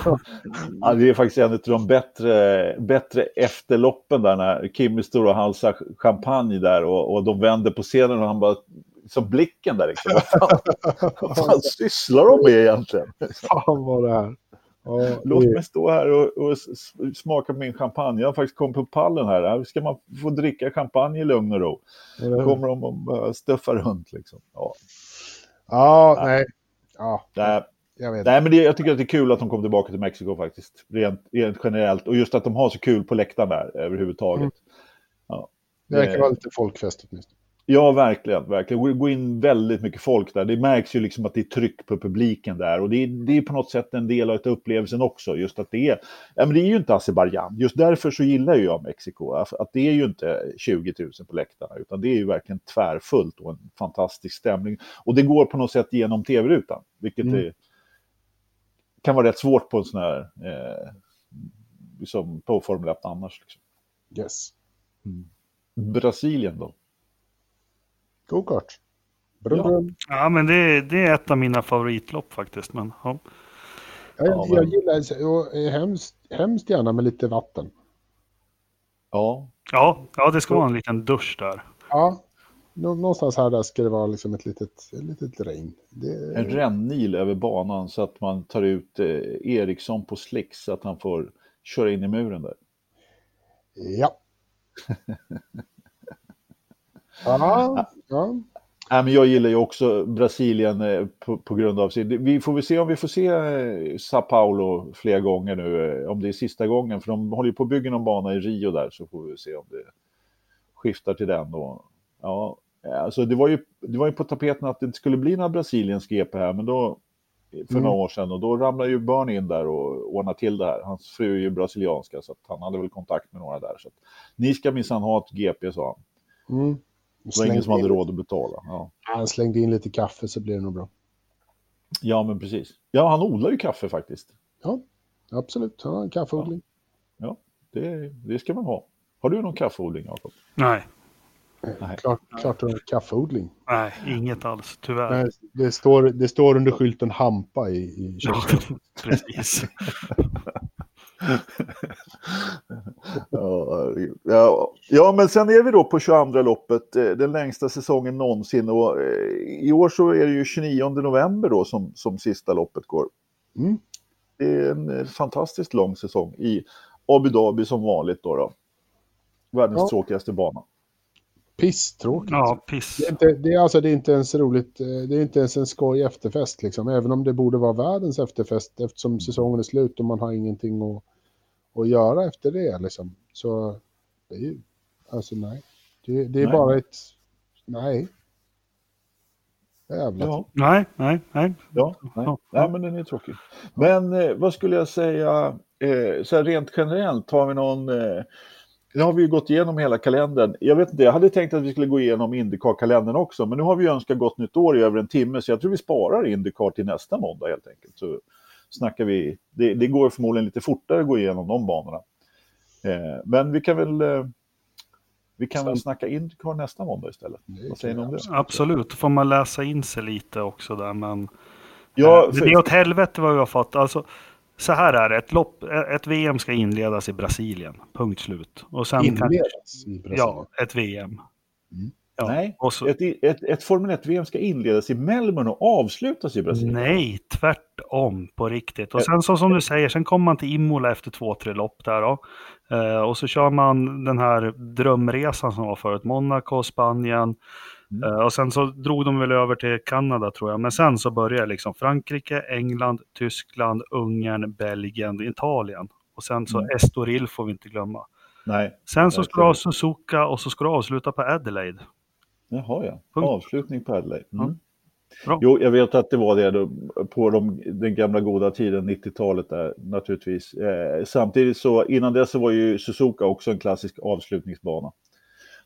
ja. Det är faktiskt en av de bättre, bättre efterloppen där när Kimi står och halsar champagne där och, och de vänder på scenen och han bara som blicken där liksom. *laughs* Vad fan, vad fan sysslar de med egentligen? Fan vad det är. Ja, Låt mig stå här och, och, smaka på min champagne. Jag har faktiskt kommit på pallen här. Här ska man få dricka champagne i lugn och ro. Ja. kommer de och stuffa runt liksom. Ja, ja nej. Ja. Nej. Jag, vet. Nej, men det, jag tycker att det är kul att de kommer tillbaka till Mexiko faktiskt. Rent, rent generellt. Och just att de har så kul på läktaren där överhuvudtaget. Mm. Ja. Det verkar vara lite folkfest åtminstone. Ja, verkligen. verkligen. Det går in väldigt mycket folk där. Det märks ju liksom att det är tryck på publiken där. Och det är, det är på något sätt en del av upplevelsen också. Just att det är, ja, men det är ju inte Azerbajdzjan. Just därför så gillar jag Mexiko. Att det är ju inte 20 000 på läktarna. Utan det är ju verkligen tvärfullt och en fantastisk stämning. Och det går på något sätt genom tv-rutan. Vilket mm. är, kan vara rätt svårt på en sån här... Eh, liksom på Formel 1 annars. Liksom. Yes. Mm. Brasilien då? Go-kart. Ja. ja, men det, det, är ett av mina favoritlopp faktiskt. Men, ja. Jag, ja, jag gillar hemskt, hemskt gärna med lite vatten. Ja. Ja, ja det ska vara en liten dusch där. Ja, någonstans här där ska det vara liksom ett litet, ett litet regn. Det... En rännil över banan så att man tar ut eh, Eriksson på slicks så att han får köra in i muren där. Ja. *laughs* Ja, ja. Ja, men jag gillar ju också Brasilien eh, på, på, grund av sin... Vi får väl se om vi får se eh, Sao Paulo flera gånger nu, eh, om det är sista gången, för de håller ju på att bygga någon bana i Rio där, så får vi se om det skiftar till den. Och, ja, alltså det var, ju, det var ju på tapeten att det inte skulle bli några Brasiliens GP här, men då för Mm. några år sedan och då ramlade ju Bernie in där och ordnade till det här. Hans fru är ju brasilianska så han hade väl kontakt med några där. Så att, Ni ska minsann ha ett GP, sa han. Mm. Det var ingen som hade in, råd att betala. Ja. Han slängde in lite kaffe så blir det nog bra. ja, men precis. Ja, han odlar ju kaffe faktiskt. Ja, absolut. Ja, en kaffeodling. Det, det ska man ha. Har du någon kaffeodling, Jakob? Nej, Nej. Klart, klart du har kaffeodling. nej, inget alls, tyvärr. Nej, det, står, det står under skylten hampa i, i Ja, *laughs* köket. precis. Ja, ja, ja, men sen är vi då på 22 loppet, eh, den längsta säsongen någonsin. Och, eh, I år så är det ju 29 november då som, som sista loppet går. Mm. Det är en eh, fantastiskt lång säsong i Abu Dhabi som vanligt då. då. Världens Ja. tråkigaste bana. Pisstråkigt. Ja, piss. Det är, inte, det, är alltså, det är inte ens roligt, det är inte ens en skoj efterfest liksom, även om det borde vara världens efterfest eftersom säsongen är slut och man har ingenting att, att göra efter det liksom. Så det är ju, alltså nej. Det, det är Nej. bara ett, nej. Jävlar. Ja, Nej, nej, nej. ja, nej. Ja. nej men den är tråkig. Men eh, vad skulle jag säga, eh, så här rent generellt, har vi någon... Eh, nu har vi ju gått igenom hela kalendern. Jag vet inte, jag hade tänkt att vi skulle gå igenom Indycar-kalendern också, men nu har vi ju önskat gott nytt år i över en timme, så jag tror vi sparar Indycar till nästa måndag helt enkelt. Så snackar vi, det, det går förmodligen lite fortare att gå igenom de banorna. Eh, men vi kan väl, eh, vi kan väl Sen- snacka Indycar nästa måndag istället. Vad säger ni om det? Absolut, får man läsa in sig lite också där, men Ja, Eh, för, det är åt helvete vad vi har fått. Alltså, så här är det, ett, lopp, ett VM ska inledas i Brasilien, punkt slut. Och sen kan, Inledas i Brasilien. ja, ett VM. Ja. nej, så, ett, ett, ett Formel 1-VM ska inledas i Melbourne och avslutas i Brasilien. nej, tvärtom på riktigt. Och sen så som du säger, sen kommer man till Imola efter två, tre lopp där då. Eh, och så kör man den här drömresan som var förut, Monaco, Spanien. Mm. Eh, och sen så drog de väl över till Kanada tror jag. Men sen så började liksom Frankrike, England, Tyskland, Ungern, Belgien, Italien. Och sen så Mm. Estoril får vi inte glömma. Nej, Sen så ska du ha Suzuka och så ska du avsluta på Adelaide. Jaha ja. Punkt. Avslutning på Adelaide. Mm. Ja. Bra. Jo, jag vet att det var det då, på de, den gamla goda tiden, 90-talet där naturligtvis. Eh, samtidigt så innan dess så var ju Suzuka också en klassisk avslutningsbana.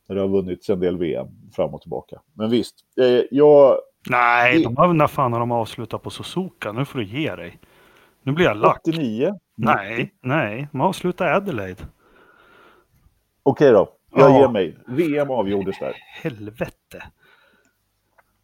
Där det har vunnits en del VM fram och tillbaka. Men visst, eh, jag... Nej, Det- de har, när fan har de avslutat på Suzuka? Nu får du ge dig. Nu blir jag lack. 89. Nej, nej, de avslutar Adelaide. Okej då, jag Ja. ger mig. VM avgjordes där. Helvete.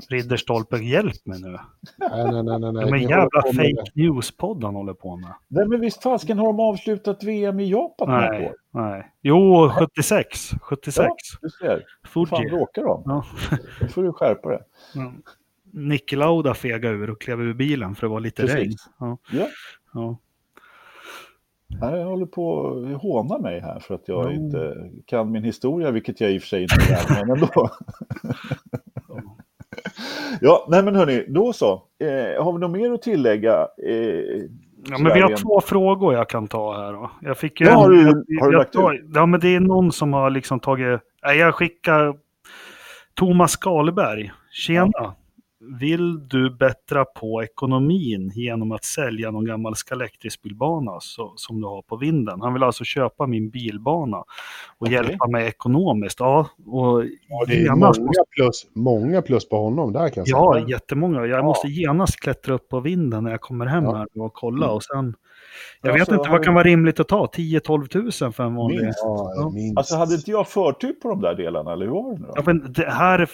Ridderstolpe, hjälp mig nu. Nej, nej, nej, nej. nej. De jävla fake news-podd han håller på med. Nej, men visst fasken har de avslutat VM i Japan Nej, nej. Jo, 76. 76. Ja, du ser. Vad fan Fuji. bråkar de? Ja. Då får du skärpa det. Ja. Niki Lauda fegade ur och klev ur bilen för det var lite Precis. regn. Ja. Ja. Ja. Jag håller på att håna mig här för att jag Ja. inte kan min historia, vilket jag i och för sig inte kan, men ändå. *laughs* ja, nej men hörni, då så. Eh, har vi något mer att tillägga? Eh, Ja, men vi har två frågor jag kan ta här. Då. Jag fick ju Ja, en- har du- har du lagt tar- Ja, men det är någon som har liksom tagit... Nej, jag skickar Thomas Skalberg. Tjena! Vill du bättra på ekonomin genom att sälja någon gammal Scalextric-bilbana så, som du har på vinden? Han vill alltså köpa min bilbana och Okej. hjälpa mig ekonomiskt. Ja, och Ja, det är genast många plus, många plus på honom där kan jag säga. Ja, jättemånga. Jag Ja. måste genast klättra upp på vinden när jag kommer hem Ja. här och kolla. Och sen, jag Alltså, vet inte, vad kan vara rimligt att ta? 10-12 tusen för en vanlig... Minst. Ja, minst. Alltså hade inte jag förtur på de där delarna, eller hur var det nu Ja, men det här,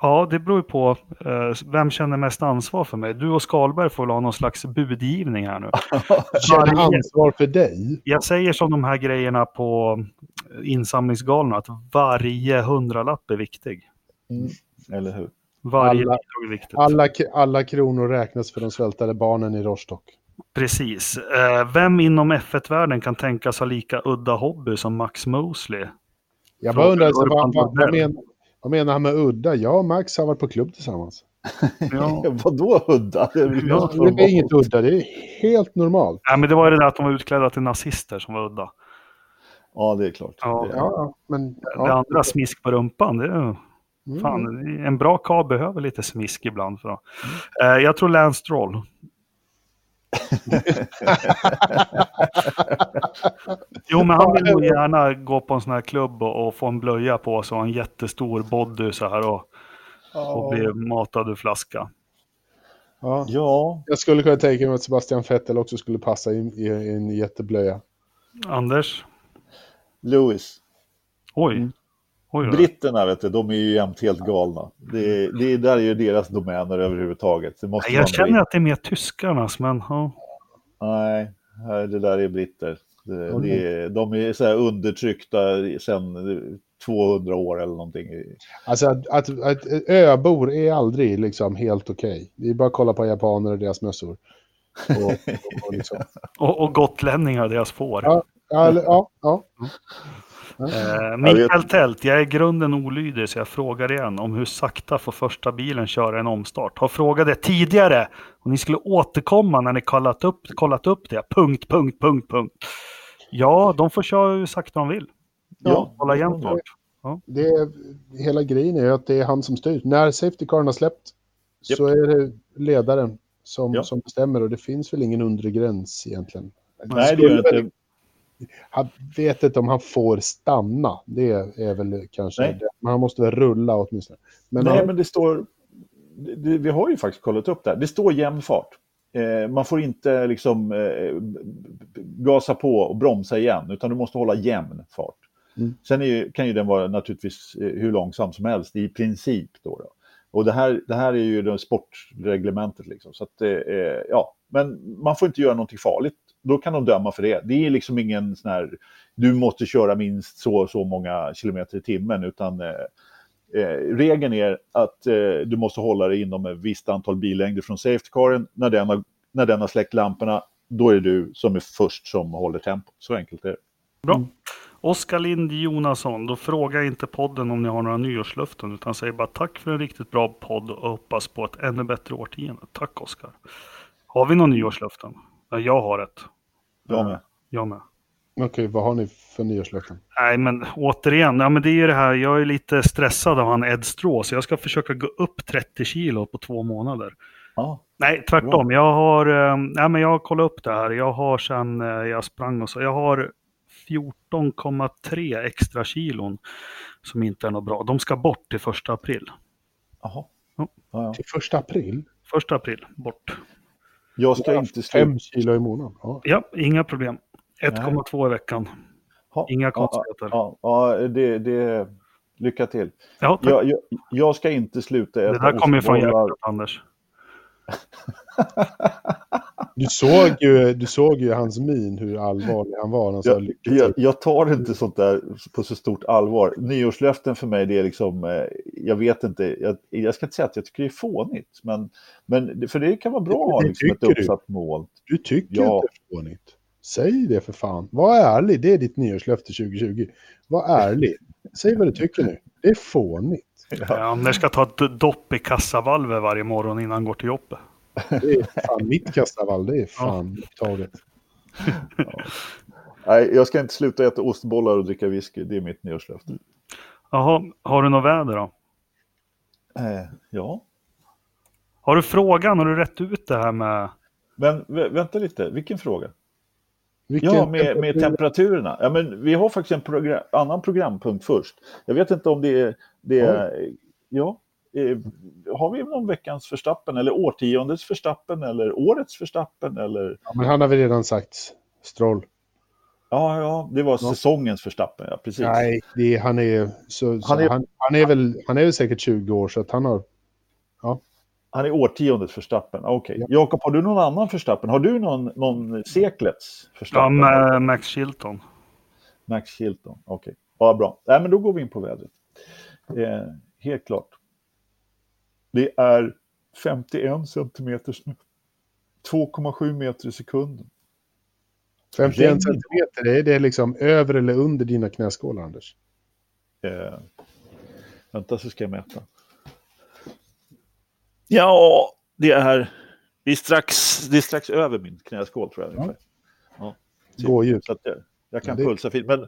ja, det beror ju på eh, vem känner mest ansvar för mig. Du och Skalberg får väl ha någon slags budgivning här nu. *laughs* Känner varje- ansvar för dig. Jag säger som de här grejerna på insamlingsgalorna, att varje hundralapp är viktig. Eller hur? Varje Alla- bidrag är viktigt. Alla, alla kronor räknas för de svältade barnen i Rostock. Precis. Eh, vem inom F1-världen kan tänkas ha lika udda hobby som Max Mosley? Jag bara undrar, vad, vad, vad, men, vad menar han med udda? Jag och Max har varit på klubb tillsammans. *laughs* Ja. *laughs* Vadå udda? Det är Ja, Det är inget udda, det är helt normalt. Nej, men det var det där att de var utklädda till nazister som var udda. Ja, det är klart. Ja. Det- Ja, men... Det Ja, andra, smisk på rumpan, det är mm. Fan, en bra karl behöver lite smisk ibland. För. Eh, jag tror Lance Stroll. *laughs* Jo, men han vill nog gärna gå på en sån här klubb och, och få en blöja på sig och en jättestor body så här och, och bli matad ur flaska. Ja. Ja, Jag skulle kunna tänka mig att Sebastian Vettel också skulle passa in i, i en jätteblöja. Anders? Lewis. Oj. Mm. Oj. Britterna, vet du, de är ju jämt helt galna. Det, det där är ju deras domäner överhuvudtaget. Det måste Jag känner att det är mer tyskarnas, men ja. Nej, här- det där är britter. Det, Okej. det är, de är så här undertryckta sedan 200 år eller någonting. Alltså att, att, att öbor är aldrig liksom helt okej. Det är bara att kolla på japaner och deras mössor. Och, och, och liksom. *laughs* och, och gotlänningar, deras får. Ja. Ja, ja, ja. Eh, Mikael Tält, jag är i grunden olydig så jag frågar igen om hur sakta får första bilen köra en omstart. Har frågat det tidigare och ni skulle återkomma när ni kollat upp, kollat upp det. Punkt, punkt, punkt, punkt. Ja, de får köra hur sakta de vill. Ja, Hålla jämnt det- fart. Det är, hela grejen är att det är han som styr. När Safety Caren har släppt så är det ledaren som, Ja. som bestämmer och det finns väl ingen undre gräns egentligen. Nej, det gör inte. Han vet inte om han får stanna. Det är väl kanske Nej. det. Men han måste väl rulla åtminstone. Men, Nej, han, men det står... Det, vi har ju faktiskt kollat upp det här. Det står jämn fart. Eh, man får inte liksom eh, gasa på och bromsa igen, utan du måste hålla jämn fart. Mm. Sen är ju, kan ju den vara naturligtvis eh, hur långsam som helst i princip. Då, då. Och det här, det här är ju det sportreglementet. Liksom. Så att, eh, ja. Men man får inte göra någonting farligt. Då kan de döma för det. Det är liksom ingen sån här, du måste köra minst så och så många kilometer i timmen, utan eh, Eh, regeln är att eh, du måste hålla dig inom ett visst antal billängder från safety-caren. När den, har, när den har släckt lamporna, då är det du som är först som håller tempot. Så enkelt är det. Bra. Oskar Lind Jonasson, då frågar jag inte podden om ni har några nyårslöften utan säger bara tack för en riktigt bra podd och hoppas på ett ännu bättre årtionde. Tack Oskar. Har vi några nyårslöften? Ja, jag har ett. Jag med. Jag med. Okej, vad har ni för nyårslöften? Nej, men återigen, ja, men det är ju det här, jag är lite stressad av han Ed Straw, så jag ska försöka gå upp 30 kilo på två månader. Ja, Nej, tvärtom. Jag har, eh, nej, men jag har kollat upp det här. Jag har sen eh, jag sprang och så, jag har 14,3 extra kilon som inte är något bra. De ska bort till första april. Jaha. Ja. Ja, ja. Till första april? Första april, bort. Jag ska inte sluta. Fem kilo i månaden? Ja. Ja, inga problem. 1,2 i veckan. Ha. Inga Ja, konstigheter. Ja, ja, det, det... Lycka till. Ja. Jag, jag, jag ska inte sluta äta det där kommer från hjärtat, Anders. *laughs* Du, såg ju, du såg ju hans min, hur allvarlig han var. Han Jag, jag, jag tar inte sånt där på så stort allvar. Nyårslöften för mig, det är liksom, eh, jag vet inte, jag, jag ska inte säga att jag tycker det är fånigt, men, men för det kan vara bra att ha liksom ett tycker du. uppsatt mål. Du tycker Ja. inte det är fånigt. Säg det för fan. Var ärlig, det är ditt nyårslöfte 2020. Var ärlig. Säg vad du tycker nu. Det är fånigt. Ja, Anders ska ta ett dopp i kassavalvet varje morgon innan han går till jobbet. Det är fan mitt kastavall, det är fan upptaget. Nej, jag ska inte sluta äta ostbollar och dricka whisky, det är mitt nyårslöfte. Jaha, har du något väder då? Eh, ja, Har du frågan? Har du rätt ut det här med... men vä- vänta lite, vilken fråga? Vilken Ja, med, med temperaturerna. Ja, men vi har faktiskt en program, annan programpunkt först. Jag vet inte om det är... Det är ja. eh, har vi någon veckans förstappen eller årtiondets förstappen eller årets förstappen eller... Ja, men han har väl redan sagt Stroll. Ja, ja, det var säsongens förstappen, ja, precis. Nej, det är, han, är, så, så, Han han, är- är, han, är väl, han är väl säkert 20 år så att han har... Han är årtiondets förstappen. Okej. Ja. Jakob, har du någon annan förstappen? Har du någon, någon seklets Ja, förstappen? med Max Chilton. Max Chilton, okej. Ja, bra. Nej, men då går vi in på vädret. Eh, helt klart. Det är 51 centimeter snö. 2,7 meter i sekunden. 51 Regn. centimeter, är det liksom över eller under dina knäskålar, Anders? Eh, vänta så ska jag mäta. Ja, det är, det är, strax, det är strax över min knäskål tror jag. ungefär. Ja. Gådjur. Så att jag, jag kan Ja, det- pulsa fint. Men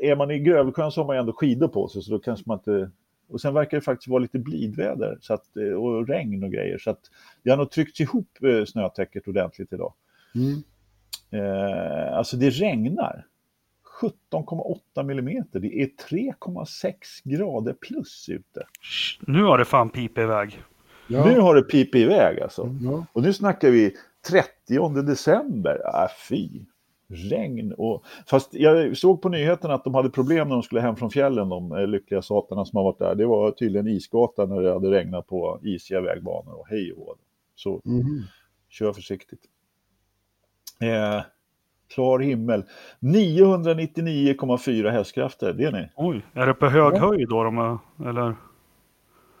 är man i Grövelsjön så har man ändå skidor på sig så då kanske man inte... Och sen verkar det faktiskt vara lite blidväder så att, eh, och regn och grejer. Så att det har nog tryckts ihop eh, snötäcket ordentligt idag. Mm. Eh, alltså det regnar. 17,8 millimeter. Det är 3,6 grader plus ute. Nu har det fan pipit iväg. Ja. Nu har det pipit iväg alltså. Ja. Och nu snackar vi 30 december. Äh, fy. Regn och... Fast jag såg på nyheterna att de hade problem när de skulle hem från fjällen, de eh, lyckliga satarna som har varit där. Det var tydligen isgata när det hade regnat på isiga vägbanor och hej och. Så Mhm. kör försiktigt. Eh, klar himmel. 999,4 hästkrafter, det är ni. Oj, är det på hög Ja. höjd då de är, eller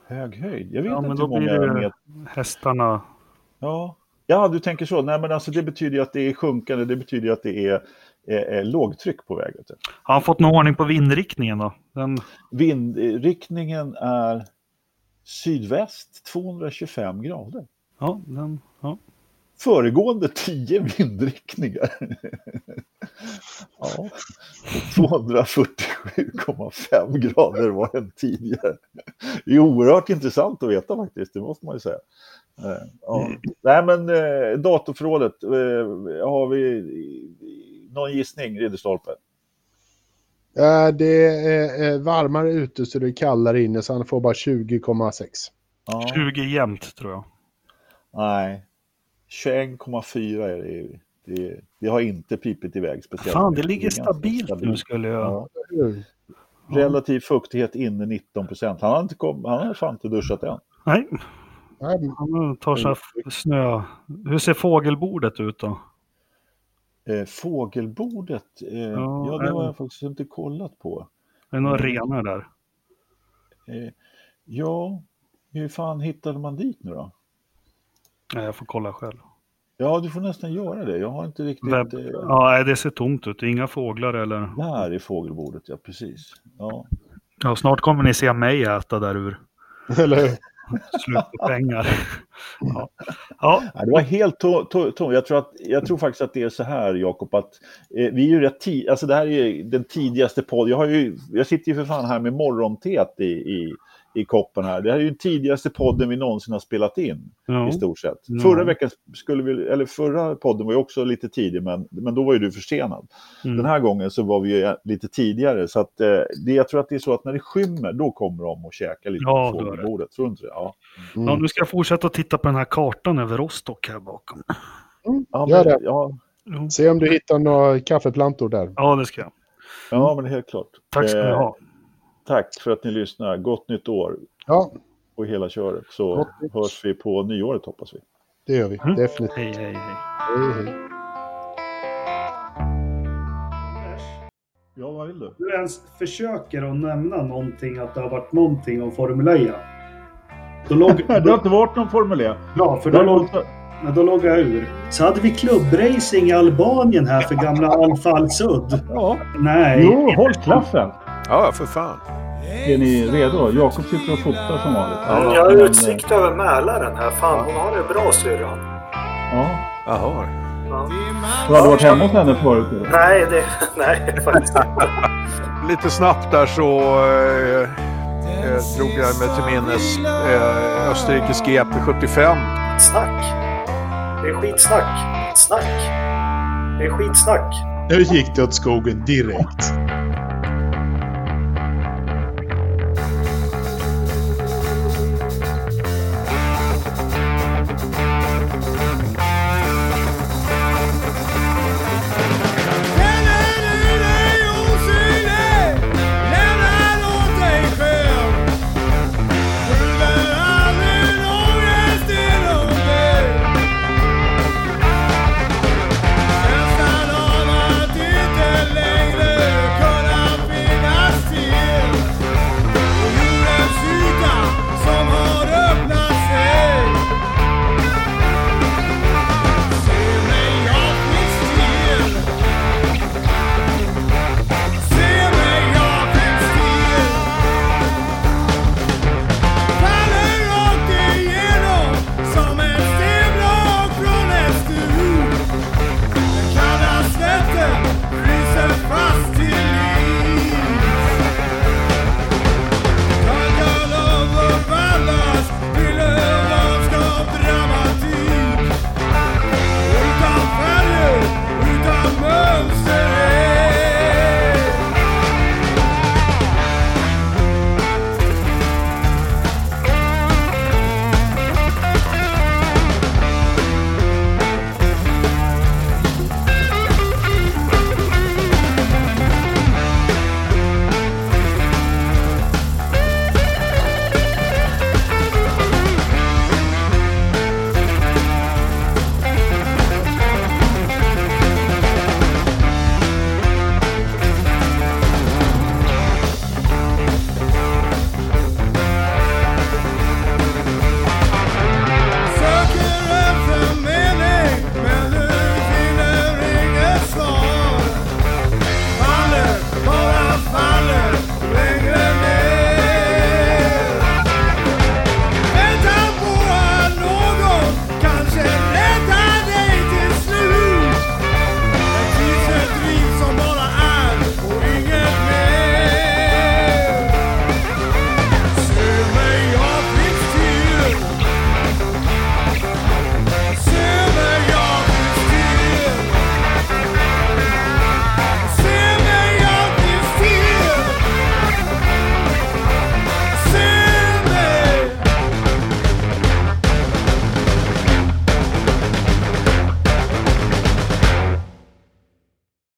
Hög höjd. Jag vet Ja, men inte då hur blir många det- meter. hästarna? Ja. ja, du tänker så. Nej, men alltså det betyder ju att det är sjunkande. Det betyder ju att det är, är lågtryck på väg. Har han fått någon ordning på vindriktningen då? Den, Vindriktningen är sydväst 225 grader. ja, den, ja. Föregående 10 vindriktningar. ja. 247,5 grader var den tidigare. Det är oerhört intressant att veta faktiskt, det måste man ju säga. Eh, Ja. Nej men eh, datorförrådet, eh, har vi någon gissning Ridderstolpe? Ja, det är varmare ute så det är kallare inne så han får bara 20,6. Ja. 20 jämnt tror jag. Nej, 21,4 är det. Det, det har inte pipit iväg speciellt. Fan, det ligger är ganska stabilt nu skulle jag... Ja. Relativ fuktighet inne 19 procent. Han har inte kom, han har fan inte duschat än. Nej, han tar så här snö. Hur ser fågelbordet ut då? Eh, fågelbordet, eh, ja, Ja, det har ja. jag faktiskt inte kollat på. Är det några renar där? Eh, ja, hur fan hittade man dit nu då? Nej, jag får kolla själv. Ja, du får nästan göra det. Jag har inte riktigt... Webb. Eh, Ja, det ser tomt ut. Inga fåglar eller... där är fågelbordet, ja precis. Ja. Ja, snart kommer ni se mig äta där ur. *laughs* Eller hur? Slut på pengar. *laughs* Ja, ja. Ja, det var helt tomt. To, to, jag, tror att, jag tror faktiskt att det är så här, Jakob, att eh, vi är ju rätt tidigt, alltså det här är ju den tidigaste podden. Jag, har ju, jag sitter ju för fan här med morgontet i, i, i koppen här. Det här är ju den tidigaste podden vi någonsin har spelat in, ja. i stort sett. Ja. Förra veckan skulle vi, eller förra podden var ju också lite tidig, men, men då var ju du försenad. Mm. Den här gången så var vi ju lite tidigare, så att eh, det, jag tror att det är så att när det skymmer, då kommer de och käka lite Ja, på då är det. fågelbordet. Tror du inte det? Ja. ja, Mm. nu ska jag fortsätta att titta på den här kartan över Rostock här bakom. Ja, Gör men, det. ja. Se om du hittar några kaffeplantor där. Ja, det ska jag. ja, men det är helt klart. Tack ska ni Eh, ha. Tack för att ni lyssnar. Gott nytt år Ja, och hela köret. Så Gott hörs vi på nyåret hoppas vi. det gör vi. Mm. Definitivt. Hej, hej, hej. Hej, hej. Ja, vad vill du? du ens försöker att nämna någonting, att det har varit någonting om Formel 1. Då. *laughs* Det har inte varit någon Formel E. Bra, för då, logg... ja, då loggar jag ur. Så hade vi klubbracing i Albanien här för gamla *laughs* Alfa Al-Sud. Ja. Nej. Jo, håll klaffen! Ja, för fan. Är ni redo? Jakob sitter och fotar som vanligt. Jag har utsikt över Mälaren här. Fan, hon har det bra syrran. Ja. Jaha. Du hade varit hemma hos henne förut? eller? Nej, det... Nej, faktiskt inte. Lite snabbt där så eh, eh, drog jag mig till minnes eh, Österrikes GP75. Snack. Det är skitsnack. Snack. Det är skitsnack. Nu gick det åt skogen direkt.